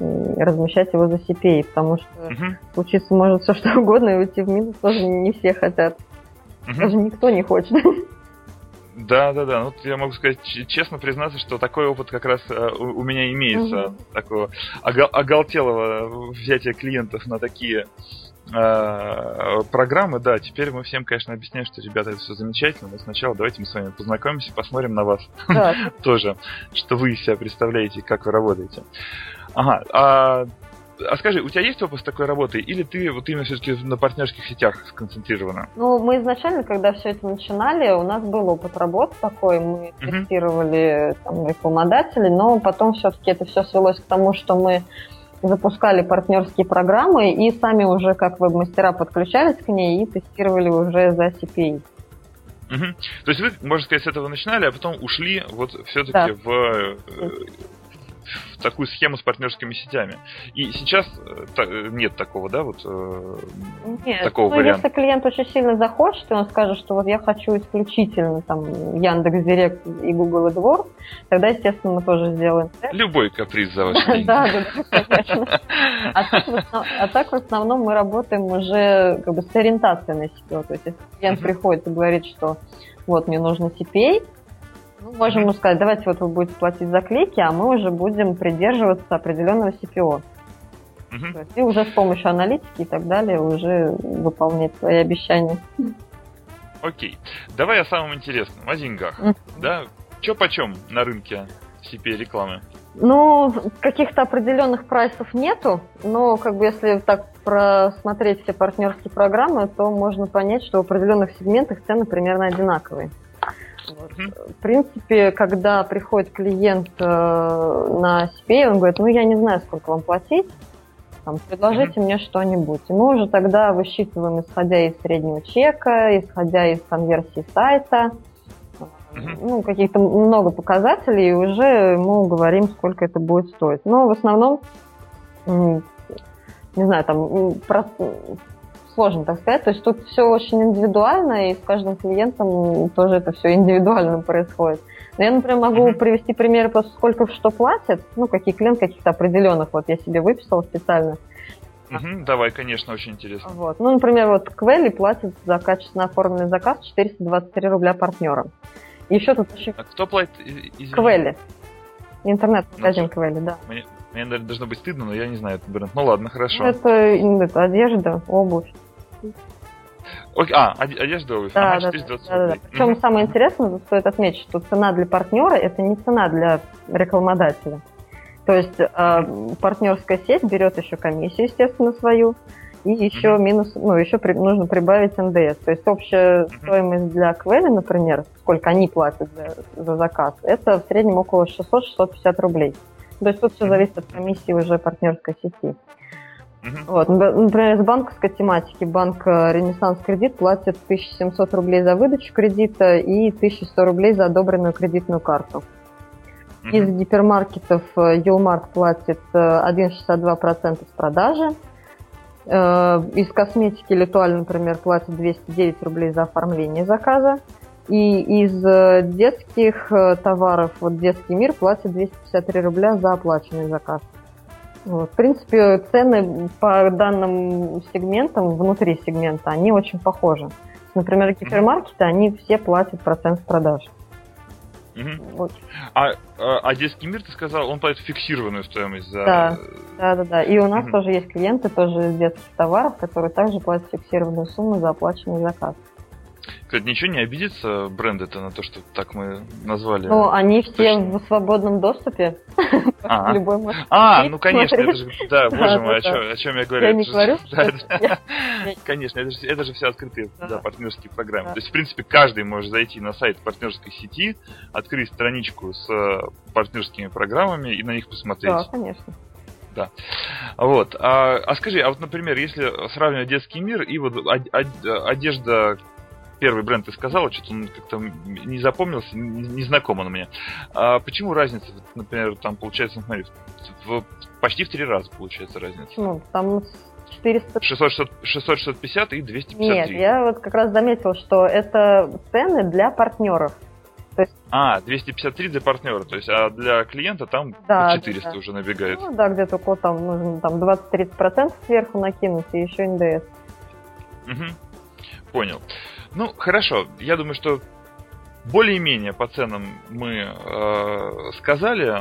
размещать его за CPA, потому что uh-huh. случиться может все что угодно, и уйти в минус тоже не все хотят. Uh-huh. Даже никто не хочет. Да, да, да. Ну, я могу сказать, честно признаться, что такой опыт как раз э, у, у меня имеется. Угу. Такого огол- оголтелого взятия клиентов на такие э, программы. Да, теперь мы всем, конечно, объясняем, что, ребята, это все замечательно, но сначала давайте мы с вами познакомимся, посмотрим на вас тоже, что вы из себя представляете, как вы работаете. Ага, а а скажи, у тебя есть опыт такой работой, или ты вот именно все-таки на партнерских сетях сконцентрирована? Ну, мы изначально, когда все это начинали, у нас был опыт работы такой, мы uh-huh. тестировали там, рекламодателей, но потом все-таки это все свелось к тому, что мы запускали партнерские программы и сами уже как веб-мастера подключались к ней и тестировали уже за CPA. Угу. То есть вы, можно сказать, с этого начинали, а потом ушли вот все-таки да. в э, в такую схему с партнерскими сетями. И сейчас э, та, нет такого, да, вот э, нет, такого ну, варианта. Если клиент очень сильно захочет, и он скажет, что вот я хочу исключительно там Яндекс Директ и Google AdWords, тогда, естественно, мы тоже сделаем. Любой каприз за деньги. Да, да, конечно. А так в основном мы работаем уже как бы с ориентацией на себя. То есть, если клиент приходит и говорит, что вот мне нужно CPA, мы можем ему сказать, давайте вот вы будете платить за клики, а мы уже будем придерживаться определенного CPO. Угу. То есть, и уже с помощью аналитики и так далее уже выполнять свои обещания. Окей. Давай о самом интересном, о деньгах. Угу. Да? Че почем на рынке CPA рекламы? Ну, каких-то определенных прайсов нету, но как бы если так просмотреть все партнерские программы, то можно понять, что в определенных сегментах цены примерно одинаковые. Вот. В принципе, когда приходит клиент э, на себе, он говорит, ну я не знаю, сколько вам платить, там, предложите mm-hmm. мне что-нибудь. И мы уже тогда высчитываем, исходя из среднего чека, исходя из конверсии сайта, mm-hmm. ну, каких-то много показателей, и уже мы говорим, сколько это будет стоить. Но в основном, не знаю, там. Сложно так сказать, то есть тут все очень индивидуально, и с каждым клиентом тоже это все индивидуально происходит. Но я, например, могу привести примеры просто сколько что платят, ну, какие клиенты каких-то определенных, вот я себе выписала специально. Угу, давай, конечно, очень интересно. Вот. Ну, например, вот Квелли платит за качественно оформленный заказ 423 рубля партнерам. Еще тут. А кто платит? Извини. Квелли. Интернет-магазин ну, Квелли, да. Мне, мне должно быть стыдно, но я не знаю этот бренд. Ну ладно, хорошо. Это, это одежда, обувь. Окей, а, одежда обувь. Да, ага, да, да, да, да. Причем самое интересное, стоит отметить, что цена для партнера это не цена для рекламодателя. То есть э, партнерская сеть берет еще комиссию, естественно, свою, и еще mm минус, ну, еще при, нужно прибавить НДС. То есть общая mm стоимость для Квели, например, сколько они платят за, за заказ, это в среднем около 600-650 рублей. То есть тут все зависит от комиссии уже партнерской сети. Uh-huh. Вот. Например, из банковской тематики банк э, Ренессанс Кредит платит 1700 рублей за выдачу кредита и 1100 рублей за одобренную кредитную карту. Uh-huh. Из гипермаркетов Юлмарт э, платит 1,62% с продажи. Э, из косметики Литуаль, например, платит 209 рублей за оформление заказа. И из детских товаров, вот детский мир платит 253 рубля за оплаченный заказ. В принципе, цены по данным сегментам, внутри сегмента, они очень похожи. Например, гипермаркеты, они все платят процент с продаж. Угу. Вот. А, а, а детский мир, ты сказал, он платит фиксированную стоимость за... Да, да, да, да. И у нас угу. тоже есть клиенты тоже из детских товаров, которые также платят фиксированную сумму за оплаченный заказ. Кстати, ничего не обидится бренды-то на то, что так мы назвали? Ну, они все Точно. в свободном доступе. А, Любой может а ну конечно, это же, да, боже мой, о чем я говорю. Я не говорю, Конечно, это же все открытые партнерские программы. То есть, в принципе, каждый может зайти на сайт партнерской сети, открыть страничку с э, партнерскими программами и на них посмотреть. Да, конечно да. Вот. А, а скажи, а вот, например, если сравнивать детский мир и вот одежда первый бренд ты сказала, что-то он как-то не запомнился, не, не знаком он мне. А почему разница, например, там получается, смотри, в, почти в три раза получается разница? Ну, там 400... 600, 650 и 253. Нет, я вот как раз заметил, что это цены для партнеров. То есть... А, 253 для партнера, то есть, а для клиента там да, 400 да. уже набегает. Ну да, где-то около там нужно там 20-30% сверху накинуть и еще НДС. Угу. Понял. Ну, хорошо. Я думаю, что более-менее по ценам мы э, сказали.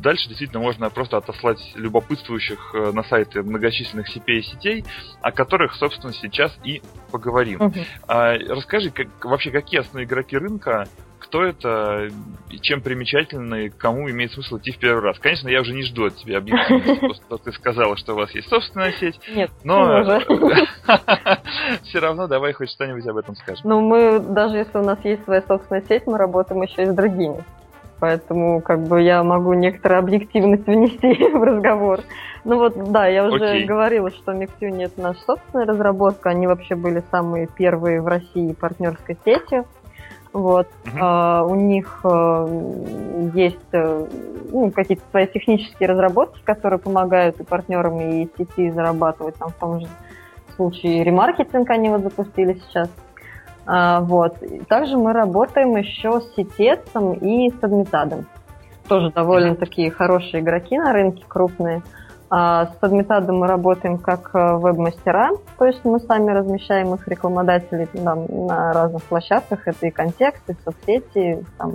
Дальше действительно можно просто отослать любопытствующих э, на сайты многочисленных CPA-сетей, о которых, собственно, сейчас и поговорим. Uh-huh. А, расскажи, как, вообще, какие основные игроки рынка кто это, и чем примечательно, и кому имеет смысл идти в первый раз. Конечно, я уже не жду от тебя объективности, просто ты сказала, что у вас есть собственная сеть. Нет, но все равно давай хоть что-нибудь об этом скажем. Ну, мы, даже если у нас есть своя собственная сеть, мы работаем еще и с другими. Поэтому как бы я могу некоторую объективность внести в разговор. Ну вот, да, я уже okay. говорила, что Mixune это наша собственная разработка. Они вообще были самые первые в России партнерской сетью. Вот. Uh-huh. Uh, у них uh, есть uh, ну, какие-то свои технические разработки, которые помогают и партнерам, и сети зарабатывать. Там в том же случае ремаркетинг они вот запустили сейчас. Uh, вот. Также мы работаем еще с Сетецом и с Адмитадом. Тоже довольно такие хорошие игроки на рынке, крупные. А с Адмитадом мы работаем как э, веб-мастера, то есть мы сами размещаем их рекламодателей там, на разных площадках, это и контексты, соцсети, там,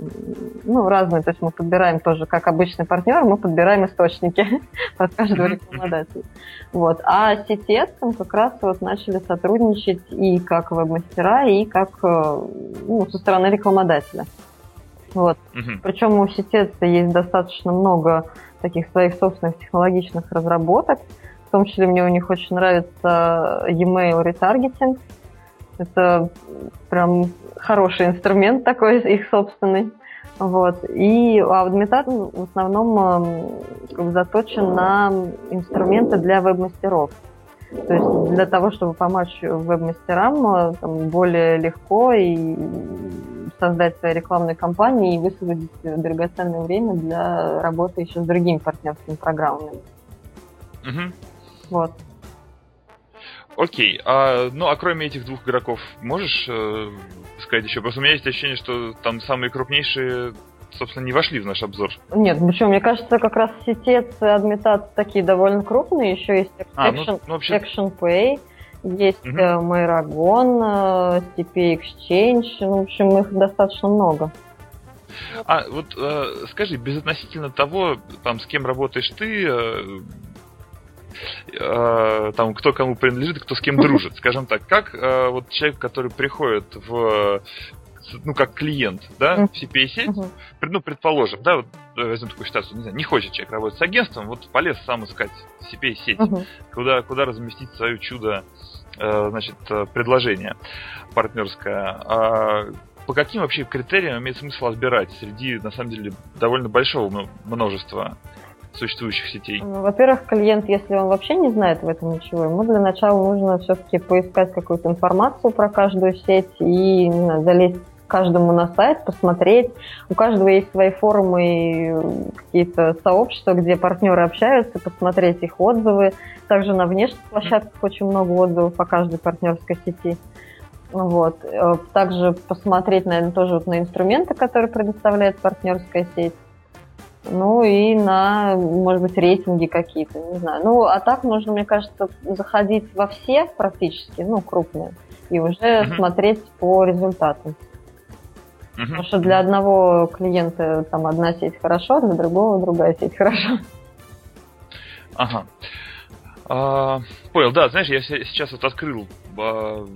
ну, разные, то есть мы подбираем тоже, как обычный партнер, мы подбираем источники под каждого рекламодателя. Вот. А с CTS как раз вот начали сотрудничать и как веб-мастера, и как э, ну, со стороны рекламодателя. Вот. Причем у CTS есть достаточно много таких своих собственных технологичных разработок. В том числе мне у них очень нравится e-mail ретаргетинг. Это прям хороший инструмент такой, их собственный. Вот. И Audmetat в основном как бы, заточен на инструменты для веб-мастеров. То есть для того, чтобы помочь веб-мастерам там, более легко и создать свои рекламные кампании и высвободить драгоценное время для работы еще с другими партнерскими программами. Угу. Вот. Окей, а, ну а кроме этих двух игроков, можешь э, сказать еще? Просто у меня есть ощущение, что там самые крупнейшие, собственно, не вошли в наш обзор. Нет, почему? Мне кажется, как раз сетец и адмитат такие довольно крупные. Еще есть Action, а, ну, ну, вообще... Action Pay, есть угу. Mairagon, CP Exchange. Ну, в общем, их достаточно много. А вот э, скажи, безотносительно того, там, с кем работаешь ты, э, э, там, кто кому принадлежит, кто с кем дружит, скажем так, как э, вот человек, который приходит в ну, как клиент, да, в CPA-сеть, uh-huh. ну, предположим, да, вот э, возьмем такую ситуацию, не знаю, не хочет человек работать с агентством, вот полез сам искать CPA-сеть, uh-huh. куда, куда разместить свое чудо, э, значит, э, предложение партнерское. А по каким вообще критериям имеет смысл отбирать среди, на самом деле, довольно большого множества существующих сетей? Ну, во-первых, клиент, если он вообще не знает в этом ничего, ему для начала нужно все-таки поискать какую-то информацию про каждую сеть и не знаю, залезть каждому на сайт, посмотреть. У каждого есть свои форумы и какие-то сообщества, где партнеры общаются, посмотреть их отзывы. Также на внешних площадках очень много отзывов по каждой партнерской сети. Вот. Э, также посмотреть, наверное, тоже вот на инструменты, которые предоставляет партнерская сеть. Ну и на, может быть, рейтинги какие-то, не знаю. Ну, а так нужно, мне кажется, заходить во все практически, ну, крупные, и уже uh-huh. смотреть по результатам. Uh-huh. Потому что для одного клиента там одна сеть хорошо, для другого другая сеть хорошо. Ага. А, понял, да, знаешь, я сейчас вот открыл а,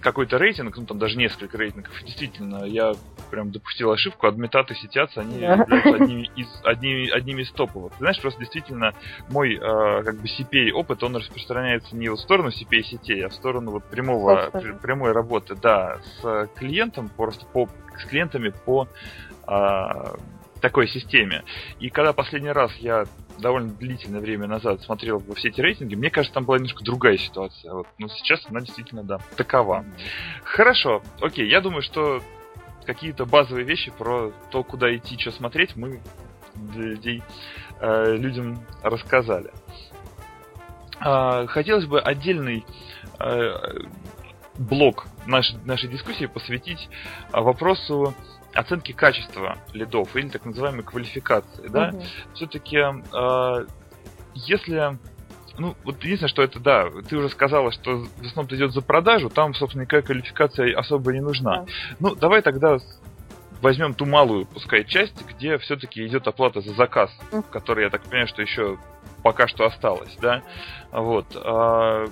какой-то рейтинг, ну там даже несколько рейтингов, действительно, я прям допустил ошибку, адмитаты сетятся, они являются одними из, одними, одними из топовых. Ты знаешь, просто действительно мой э, как бы CPA опыт, он распространяется не в сторону CPA сетей, а в сторону вот прямого, прямой работы, да, с клиентом, просто по, с клиентами по э, такой системе. И когда последний раз я довольно длительное время назад смотрел во все эти рейтинги, мне кажется, там была немножко другая ситуация. Вот. Но сейчас она действительно, да, такова. Хорошо, окей, я думаю, что какие-то базовые вещи про то, куда идти, что смотреть, мы людей, э, людям рассказали. Э, хотелось бы отдельный э, блок нашей, нашей дискуссии посвятить э, вопросу оценки качества лидов или так называемой квалификации. Да? Угу. Все-таки, э, если ну, вот единственное, что это, да, ты уже сказала, что в основном идет за продажу, там, собственно, никакая квалификация особо не нужна. Да. Ну, давай тогда возьмем ту малую, пускай, часть, где все-таки идет оплата за заказ, mm. который, я так понимаю, что еще пока что осталось, да. Вот. А,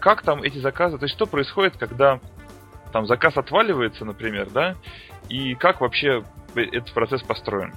как там эти заказы, то есть что происходит, когда там заказ отваливается, например, да, и как вообще этот процесс построен?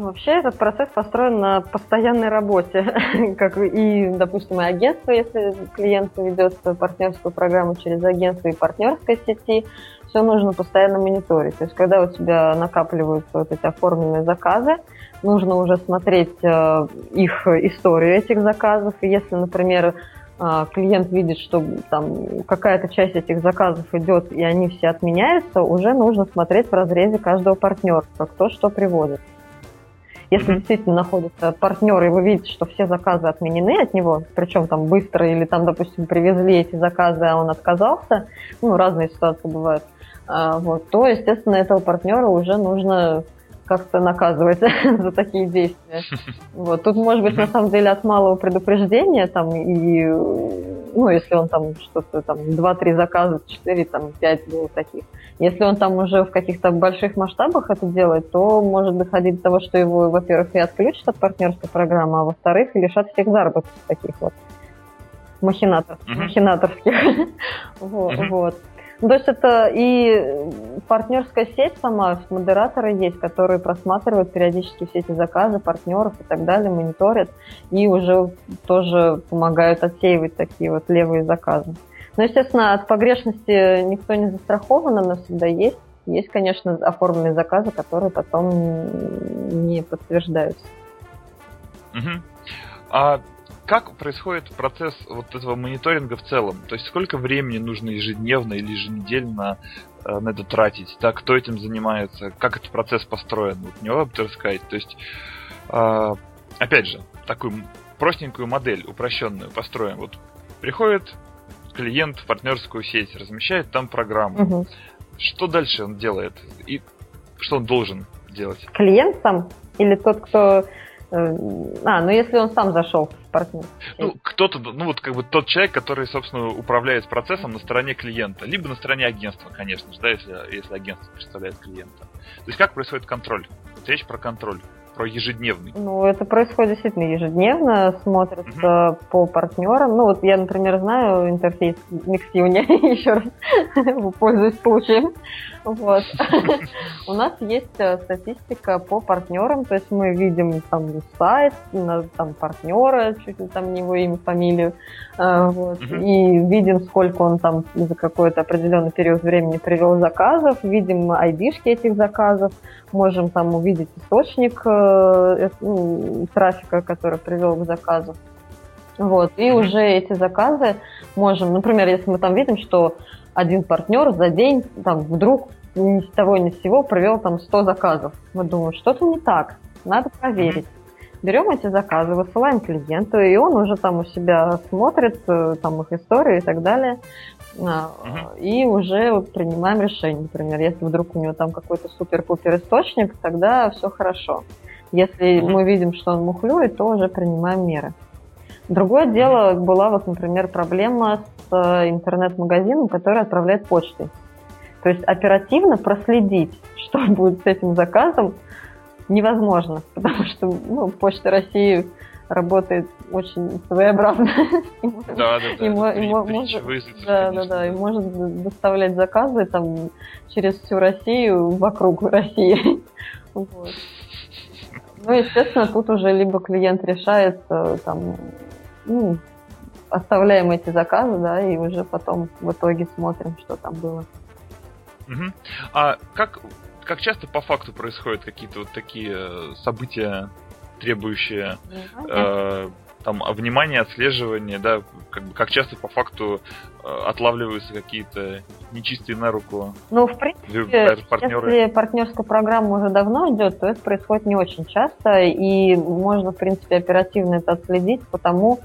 Вообще этот процесс построен на постоянной работе, как и, допустим, и агентство, если клиент ведет партнерскую программу через агентство и партнерской сети, все нужно постоянно мониторить. То есть, когда у тебя накапливаются вот эти оформленные заказы, нужно уже смотреть э, их историю этих заказов. И если, например, э, клиент видит, что там какая-то часть этих заказов идет и они все отменяются, уже нужно смотреть в разрезе каждого партнера, кто что приводит. Если действительно находится партнер, и вы видите, что все заказы отменены от него, причем там быстро, или там, допустим, привезли эти заказы, а он отказался, ну, разные ситуации бывают, а, вот, то, естественно, этого партнера уже нужно как-то наказывать за такие действия. Вот. Тут, может быть, на самом деле от малого предупреждения, там, и, ну, если он там что-то, там, 2-3 заказа, 4, там, 5 было таких, если он там уже в каких-то больших масштабах это делает, то может доходить до того, что его, во-первых, и отключат от партнерской программы, а во-вторых, лишат всех заработков таких вот махинатор, uh-huh. махинаторских. вот, вот. Ну, то есть это и партнерская сеть сама, модераторы есть, которые просматривают периодически все эти заказы партнеров и так далее, мониторят и уже тоже помогают отсеивать такие вот левые заказы. Но, естественно, от погрешности никто не застрахован, она всегда есть. есть, конечно, оформленные заказы, которые потом не подтверждаются. Угу. А как происходит процесс вот этого мониторинга в целом? То есть сколько времени нужно ежедневно или еженедельно э, на это тратить? Да, кто этим занимается? Как этот процесс построен? Вот не бы рассказать. То есть, э, опять же, такую простенькую модель, упрощенную построим. Вот приходит клиент в партнерскую сеть, размещает там программу. Угу. Что дальше он делает? И что он должен делать? Клиент сам? Или тот, кто Э, а, ну если он сам зашел в партнер. Ну, кто-то, ну вот как бы тот человек, который, собственно, управляет процессом на стороне клиента, либо на стороне агентства, конечно же, да, если, если агентство представляет клиента. То есть как происходит контроль? Вот речь про контроль про ежедневный? Ну, это происходит действительно ежедневно, смотрится угу. по партнерам. Ну, вот я, например, знаю интерфейс MixUni, еще раз пользуюсь случаем. Вот. У нас есть э, статистика по партнерам, то есть мы видим там сайт, там партнера, чуть ли там не его имя, фамилию, э, вот, и видим, сколько он там за какой-то определенный период времени привел заказов, видим айдишки этих заказов, можем там увидеть источник э, ну, трафика, который привел к заказу. Вот, и уже эти заказы можем, например, если мы там видим, что один партнер за день там вдруг ни с того ни с сего провел там 100 заказов. Мы думаем, что-то не так, надо проверить. Берем эти заказы, высылаем клиенту, и он уже там у себя смотрит э, там их историю и так далее. Uh-huh. И уже принимаем решение. Например, если вдруг у него там какой-то супер-пупер источник, тогда все хорошо. Если мы видим, что он мухлюет, то уже принимаем меры. Другое дело была вот, например, проблема с э, интернет-магазином, который отправляет почтой. То есть оперативно проследить, что будет с этим заказом, невозможно, потому что ну, Почта России работает очень своеобразно. Да, да, да. И, может, да, да, да, и может доставлять заказы там через всю Россию вокруг России. Вот. Ну, естественно, тут уже либо клиент решает, э, там, ну, оставляем эти заказы, да, и уже потом в итоге смотрим, что там было. Угу. А как, как часто по факту происходят какие-то вот такие э, события, требующие э, там внимания, отслеживания, да, как, как часто по факту э, отлавливаются какие-то нечистые на руку Ну, в принципе, партнеры. если партнерская программа уже давно идет, то это происходит не очень часто, и можно, в принципе, оперативно это отследить, потому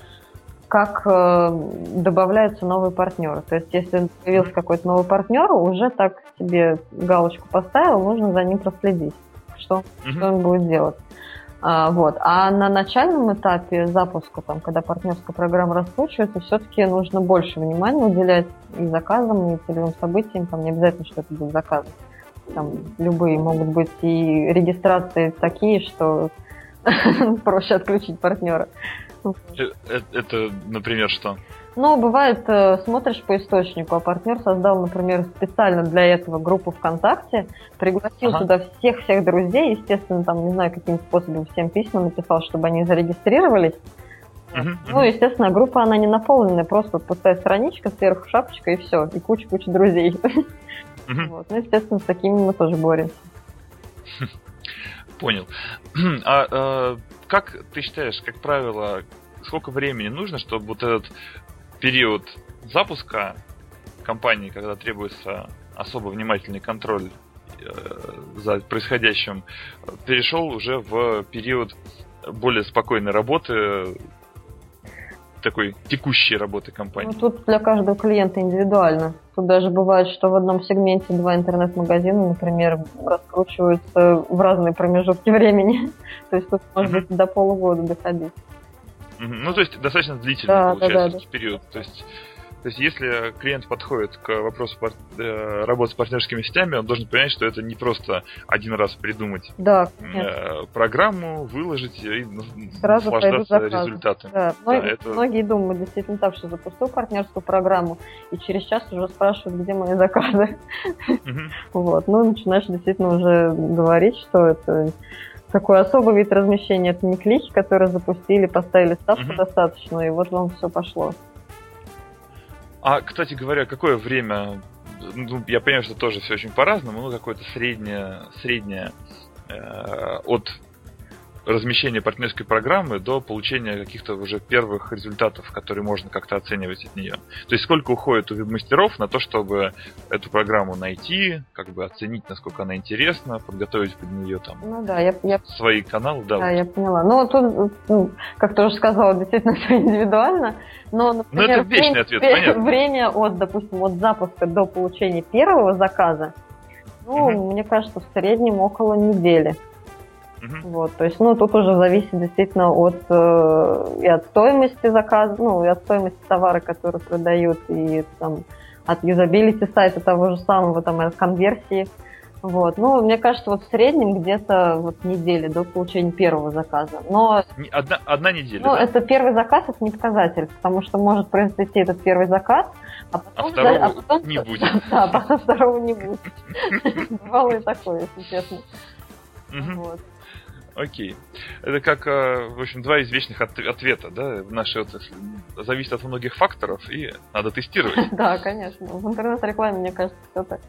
как э, добавляются новые партнеры. То есть, если появился какой-то новый партнер, уже так себе галочку поставил, нужно за ним проследить, что, mm-hmm. что он будет делать. А, вот. а на начальном этапе запуска, там, когда партнерская программа раскручивается, все-таки нужно больше внимания уделять и заказам, и целевым событиям. Там не обязательно, что это будет заказ. Там любые могут быть и регистрации такие, что проще отключить партнера. Э, э, это, например, что? Ну, бывает, э, смотришь по источнику, а партнер создал, например, специально для этого группу ВКонтакте, пригласил ага. туда всех-всех друзей, естественно, там, не знаю, каким способом всем письма написал, чтобы они зарегистрировались. Uh-huh, ну, естественно, группа, она не наполненная, просто пустая страничка, сверху шапочка и все, и куча-куча друзей. Uh-huh. Вот. Ну, естественно, с такими мы тоже боремся. Понял. А, а как ты считаешь, как правило, сколько времени нужно, чтобы вот этот период запуска компании, когда требуется особо внимательный контроль э, за происходящим, перешел уже в период более спокойной работы, такой текущей работы компании? Ну, тут для каждого клиента индивидуально. Тут даже бывает, что в одном сегменте два интернет-магазина, например, раскручиваются в разные промежутки времени. то есть тут может быть до полугода доходить. Ну, то есть достаточно длительный да, получается да, да, период. То есть то есть, если клиент подходит к вопросу пар- э, работы с партнерскими сетями, он должен понять, что это не просто один раз придумать да, э, программу, выложить и Сразу наслаждаться результатами. Да. Многие, да, это... многие думают действительно так, что запустил партнерскую программу, и через час уже спрашивают, где мои заказы. Вот. Ну, начинаешь действительно уже говорить, что это такой особый вид размещения. Это не клики, которые запустили, поставили ставку достаточно, и вот вам все пошло. А, кстати говоря, какое время ну, я понимаю, что тоже все очень по-разному, но какое-то среднее, среднее э, от размещения партнерской программы до получения каких-то уже первых результатов, которые можно как-то оценивать от нее. То есть сколько уходит у веб-мастеров на то, чтобы эту программу найти, как бы оценить, насколько она интересна, подготовить под нее там ну, да, я, я... свои каналы. Да, да я поняла. Ну, тут, ну, как ты уже сказала, действительно все индивидуально. Но, например, ну, это вечный ответ, понятно. Время от, допустим, от запуска до получения первого заказа, ну, угу. мне кажется, в среднем около недели. Угу. Вот, то есть, ну, тут уже зависит действительно от э, и от стоимости заказа, ну, и от стоимости товара, который продают, и там от юзабилити сайта того же самого, там, и от конверсии. Вот. Ну, мне кажется, вот в среднем где-то вот недели до получения первого заказа. Но одна, одна неделя. Ну, да? это первый заказ, это не показатель, потому что может произойти этот первый заказ, а потом, а второго да, а потом, не будет. Да, а потом второго не будет. Бывало и такое, если честно. Вот. Окей. Это как, э, в общем, два извечных ответа, да, в нашей отрасли. Зависит от многих факторов, и надо тестировать. Да, конечно. В интернет-рекламе, мне кажется, все так.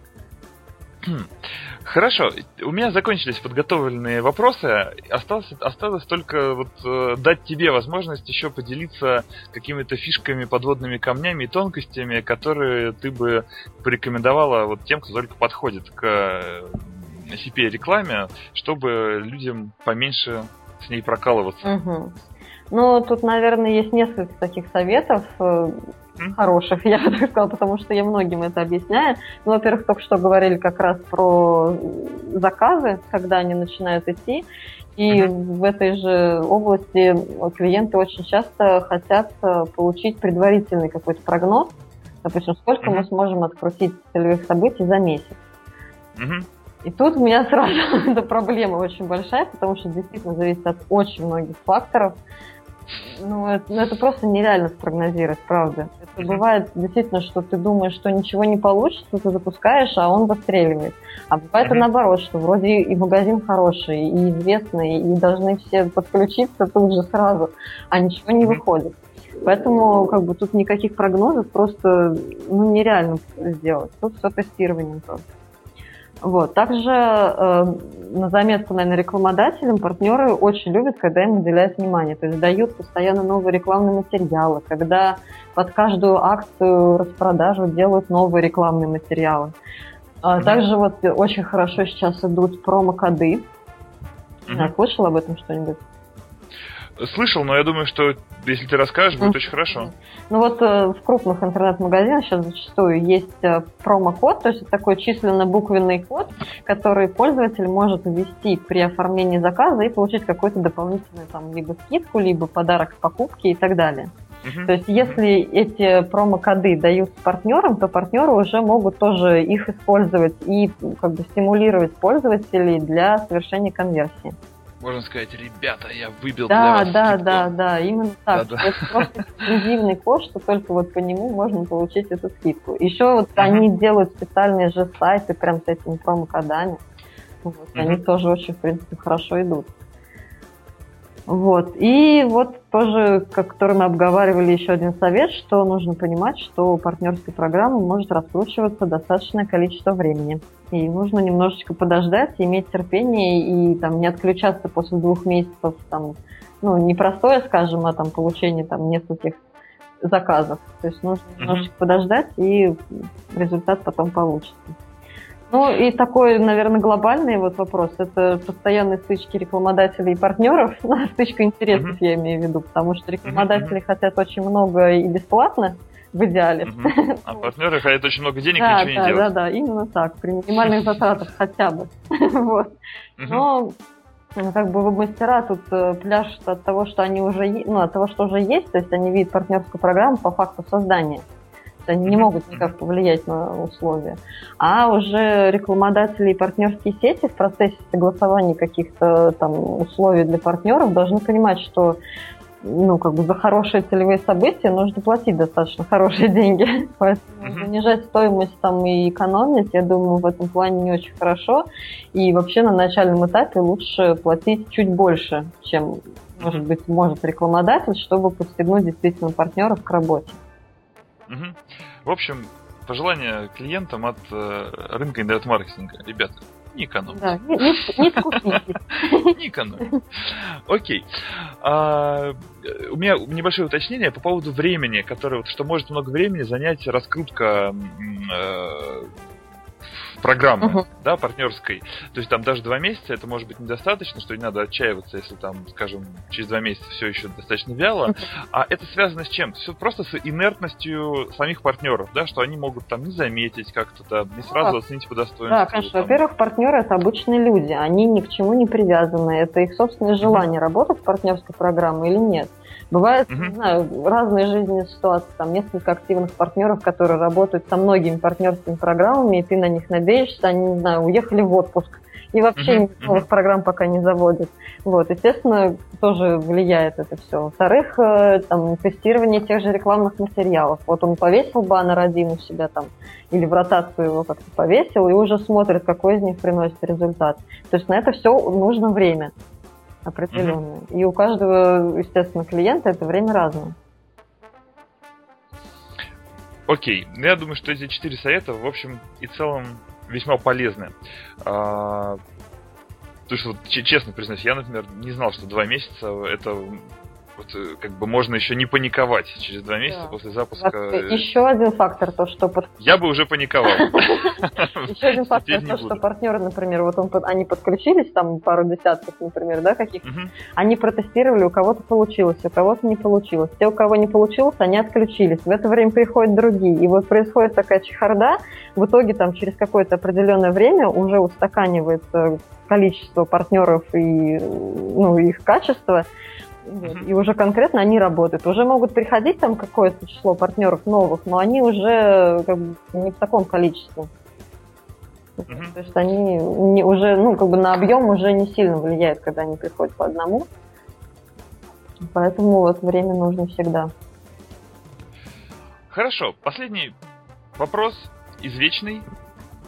Хорошо, у меня закончились подготовленные вопросы. Осталось, осталось только вот э, дать тебе возможность еще поделиться какими-то фишками, подводными камнями и тонкостями, которые ты бы порекомендовала вот тем, кто только подходит к CPA-рекламе, чтобы людям поменьше с ней прокалываться. Угу. Ну, тут, наверное, есть несколько таких советов mm? хороших, я бы так сказала, потому что я многим это объясняю. Ну, во-первых, только что говорили как раз про заказы, когда они начинают идти. И в этой же области клиенты очень часто хотят э, получить предварительный какой-то прогноз. Допустим, сколько мы сможем открутить целевых событий за месяц. Mm-hmm. И тут у меня сразу эта проблема очень большая, потому что действительно зависит от очень многих факторов. Ну это, ну, это просто нереально спрогнозировать, правда. Это бывает действительно, что ты думаешь, что ничего не получится, ты запускаешь, а он выстреливает. А бывает и наоборот, что вроде и магазин хороший, и известный, и должны все подключиться тут же сразу, а ничего не выходит. Поэтому как бы тут никаких прогнозов просто ну, нереально сделать. Тут все тестированием просто. Вот. Также э, на заметку, наверное, рекламодателям партнеры очень любят, когда им уделяют внимание. То есть дают постоянно новые рекламные материалы, когда под каждую акцию, распродажу делают новые рекламные материалы. А также вот очень хорошо сейчас идут промокоды. Mm-hmm. Слышал об этом что-нибудь? Слышал, но я думаю, что если ты расскажешь, будет mm-hmm. очень хорошо. Ну вот э, в крупных интернет-магазинах сейчас зачастую есть э, промокод, то есть это такой численно-буквенный код, который пользователь может ввести при оформлении заказа и получить какой-то дополнительный там либо скидку, либо подарок к покупке и так далее. То есть, если эти промокоды дают партнерам, то партнеры уже могут тоже их использовать и как бы стимулировать пользователей для совершения конверсии можно сказать, ребята, я выбил да, для вас Да, скидку. да, да, именно так. Да, да. Это просто эксклюзивный код, что только вот по нему можно получить эту скидку. Еще вот uh-huh. они делают специальные же сайты прям с этими промокодами. Вот, uh-huh. Они тоже очень, в принципе, хорошо идут. Вот. И вот тоже, который мы обговаривали, еще один совет, что нужно понимать, что партнерская программа может раскручиваться достаточное количество времени. И нужно немножечко подождать, иметь терпение и там, не отключаться после двух месяцев, там, ну, не простое, скажем, а там получение там, нескольких заказов. То есть нужно mm-hmm. немножечко подождать, и результат потом получится. Ну и такой, наверное, глобальный вот вопрос. Это постоянные стычки рекламодателей и партнеров. Ну, стычка интересов mm-hmm. я имею в виду, потому что рекламодатели mm-hmm. хотят очень много и бесплатно, в идеале. Mm-hmm. А партнеры хотят очень много денег да, и ничего да, не делать. Да, да, именно так. При минимальных затратах хотя бы. вот. Но ну, как бы мастера тут э, пляшут от того, что они уже, ну, от того, что уже есть, то есть они видят партнерскую программу по факту создания они не могут никак повлиять на условия. А уже рекламодатели и партнерские сети в процессе согласования каких-то там условий для партнеров должны понимать, что ну, как бы за хорошие целевые события нужно платить достаточно хорошие деньги. Поэтому занижать стоимость там и экономить, я думаю, в этом плане не очень хорошо. И вообще на начальном этапе лучше платить чуть больше, чем, может быть, может рекламодатель, чтобы подстегнуть действительно партнеров к работе. Угу. В общем, пожелание клиентам от э, рынка интернет-маркетинга. Ребята, не экономьте. Да, не, не, не экономьте. Окей. А, у меня небольшое уточнение по поводу времени, которое, что может много времени занять раскрутка э, программы, uh-huh. да, партнерской. То есть там даже два месяца это может быть недостаточно, что не надо отчаиваться, если там, скажем, через два месяца все еще достаточно вяло. Uh-huh. А это связано с чем? Все просто с инертностью самих партнеров, да, что они могут там не заметить как-то, да, не сразу uh-huh. оценить по достоинству. Да, конечно. Там. Во-первых, партнеры это обычные люди, они ни к чему не привязаны, это их собственное желание uh-huh. работать в партнерской программе или нет. Бывают, mm-hmm. не знаю, разные жизненные ситуации. Там несколько активных партнеров, которые работают со многими партнерскими программами, и ты на них надеешься, они, не знаю, уехали в отпуск. И вообще mm-hmm. новых программ пока не заводят. Вот, естественно, тоже влияет это все. Во-вторых, э, там, тестирование тех же рекламных материалов. Вот он повесил баннер один у себя там, или в ротацию его как-то повесил, и уже смотрит, какой из них приносит результат. То есть на это все нужно время определенные. Mm-hmm. И у каждого, естественно, клиента это время разное. Окей, ну я думаю, что эти четыре совета, в общем и целом, весьма полезны. А, потому что, вот, честно признаюсь, я, например, не знал, что два месяца это вот, э, как бы можно еще не паниковать через два месяца да. после запуска. Э, еще один фактор, то, что... Я бы уже паниковал. Еще один фактор, то, что партнеры, например, вот он, они подключились, там пару десятков, например, да, каких они протестировали, у кого-то получилось, у кого-то не получилось. Те, у кого не получилось, они отключились. В это время приходят другие. И вот происходит такая чехарда, в итоге там через какое-то определенное время уже устаканивается количество партнеров и ну, их качество, вот. И уже конкретно они работают. Уже могут приходить там какое-то число партнеров новых, но они уже как бы, не в таком количестве. Uh-huh. То есть они не, уже, ну, как бы на объем уже не сильно влияют, когда они приходят по одному. Поэтому вот время нужно всегда. Хорошо. Последний вопрос извечный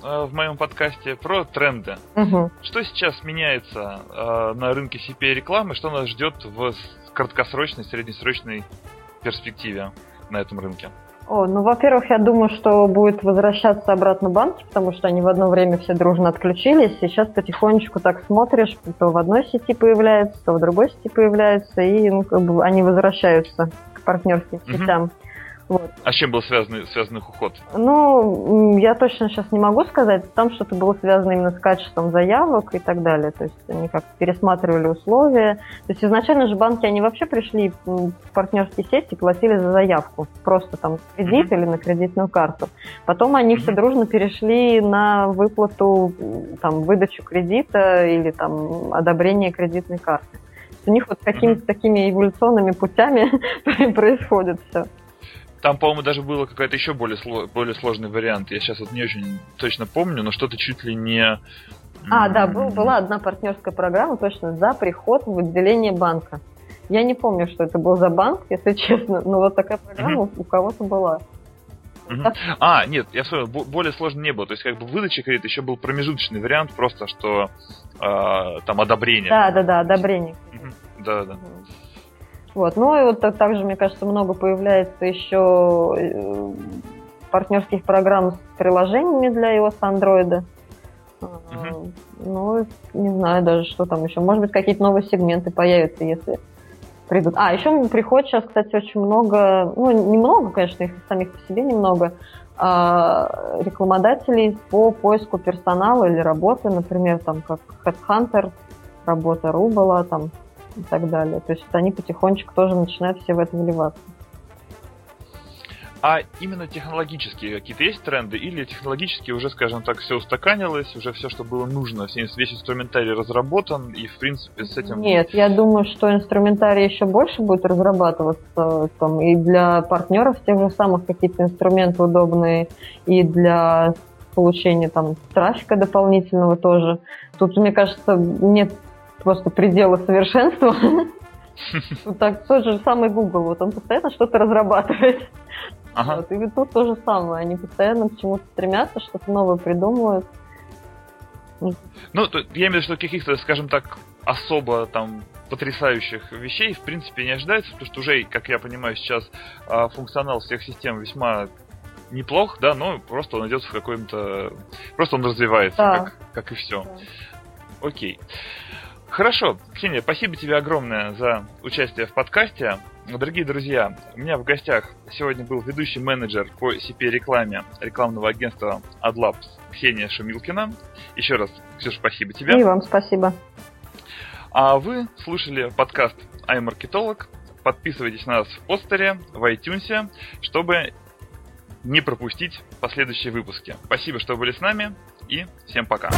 в моем подкасте про тренды. Угу. Что сейчас меняется э, на рынке CPA-рекламы, что нас ждет в краткосрочной, среднесрочной перспективе на этом рынке? О, ну, во-первых, я думаю, что будет возвращаться обратно банки, потому что они в одно время все дружно отключились. И сейчас потихонечку так смотришь, то в одной сети появляется, то в другой сети появляется, и ну, как бы они возвращаются к партнерским сетям. Угу. Вот. А с чем был связан, связан их уход? Ну, я точно сейчас не могу сказать. Там что-то было связано именно с качеством заявок и так далее. То есть они как пересматривали условия. То есть изначально же банки, они вообще пришли в партнерские сети и платили за заявку. Просто там кредит mm-hmm. или на кредитную карту. Потом они mm-hmm. все дружно перешли на выплату, там, выдачу кредита или там одобрение кредитной карты. У них вот какими-то такими эволюционными путями происходит все. Там, по-моему, даже было какой-то еще более, более сложный вариант. Я сейчас вот не очень точно помню, но что-то чуть ли не... А, да, был, была одна партнерская программа точно за приход в отделение банка. Я не помню, что это был за банк, если честно, но вот такая программа uh-huh. у кого-то была. Uh-huh. А, нет, я вспомнил, более сложно не было. То есть, как бы выдача кредита еще был промежуточный вариант, просто что э, там одобрение. Да, да, да, одобрение. Uh-huh. Да, да. Вот. Ну и вот также, мне кажется, много появляется еще э, партнерских программ с приложениями для iOS Android. Uh-huh. Ну, не знаю даже, что там еще. Может быть, какие-то новые сегменты появятся, если придут. А, еще приходит сейчас, кстати, очень много, ну, немного, конечно, их самих по себе немного, а, рекламодателей по поиску персонала или работы, например, там, как Headhunter, работа Ру была, там, и так далее. То есть они потихонечку тоже начинают все в это вливаться. А именно технологические какие-то есть тренды, или технологически уже, скажем так, все устаканилось, уже все, что было нужно, весь инструментарий разработан, и в принципе с этим... Нет, я думаю, что инструментарий еще больше будет разрабатываться, там, и для партнеров тех же самых какие-то инструменты удобные, и для получения там трафика дополнительного тоже. Тут, мне кажется, нет просто предела совершенства. Так, тот же самый Google, вот он постоянно что-то разрабатывает. Ага. Вот, и тут то же самое, они постоянно к чему-то стремятся, что-то новое придумывают. Ну, я имею в виду, что каких-то, скажем так, особо там потрясающих вещей, в принципе, не ожидается, потому что уже, как я понимаю, сейчас а, функционал всех систем весьма неплох, да, но просто он идет в каком-то... Просто он развивается, Да. как, как и все. Окей. Хорошо, Ксения, спасибо тебе огромное за участие в подкасте. Дорогие друзья, у меня в гостях сегодня был ведущий менеджер по CP-рекламе рекламного агентства AdLabs Ксения Шумилкина. Еще раз, Ксюша, спасибо тебе. И вам спасибо. А вы слушали подкаст iMarketolog. Подписывайтесь на нас в постере, в iTunes, чтобы не пропустить последующие выпуски. Спасибо, что были с нами, и всем пока.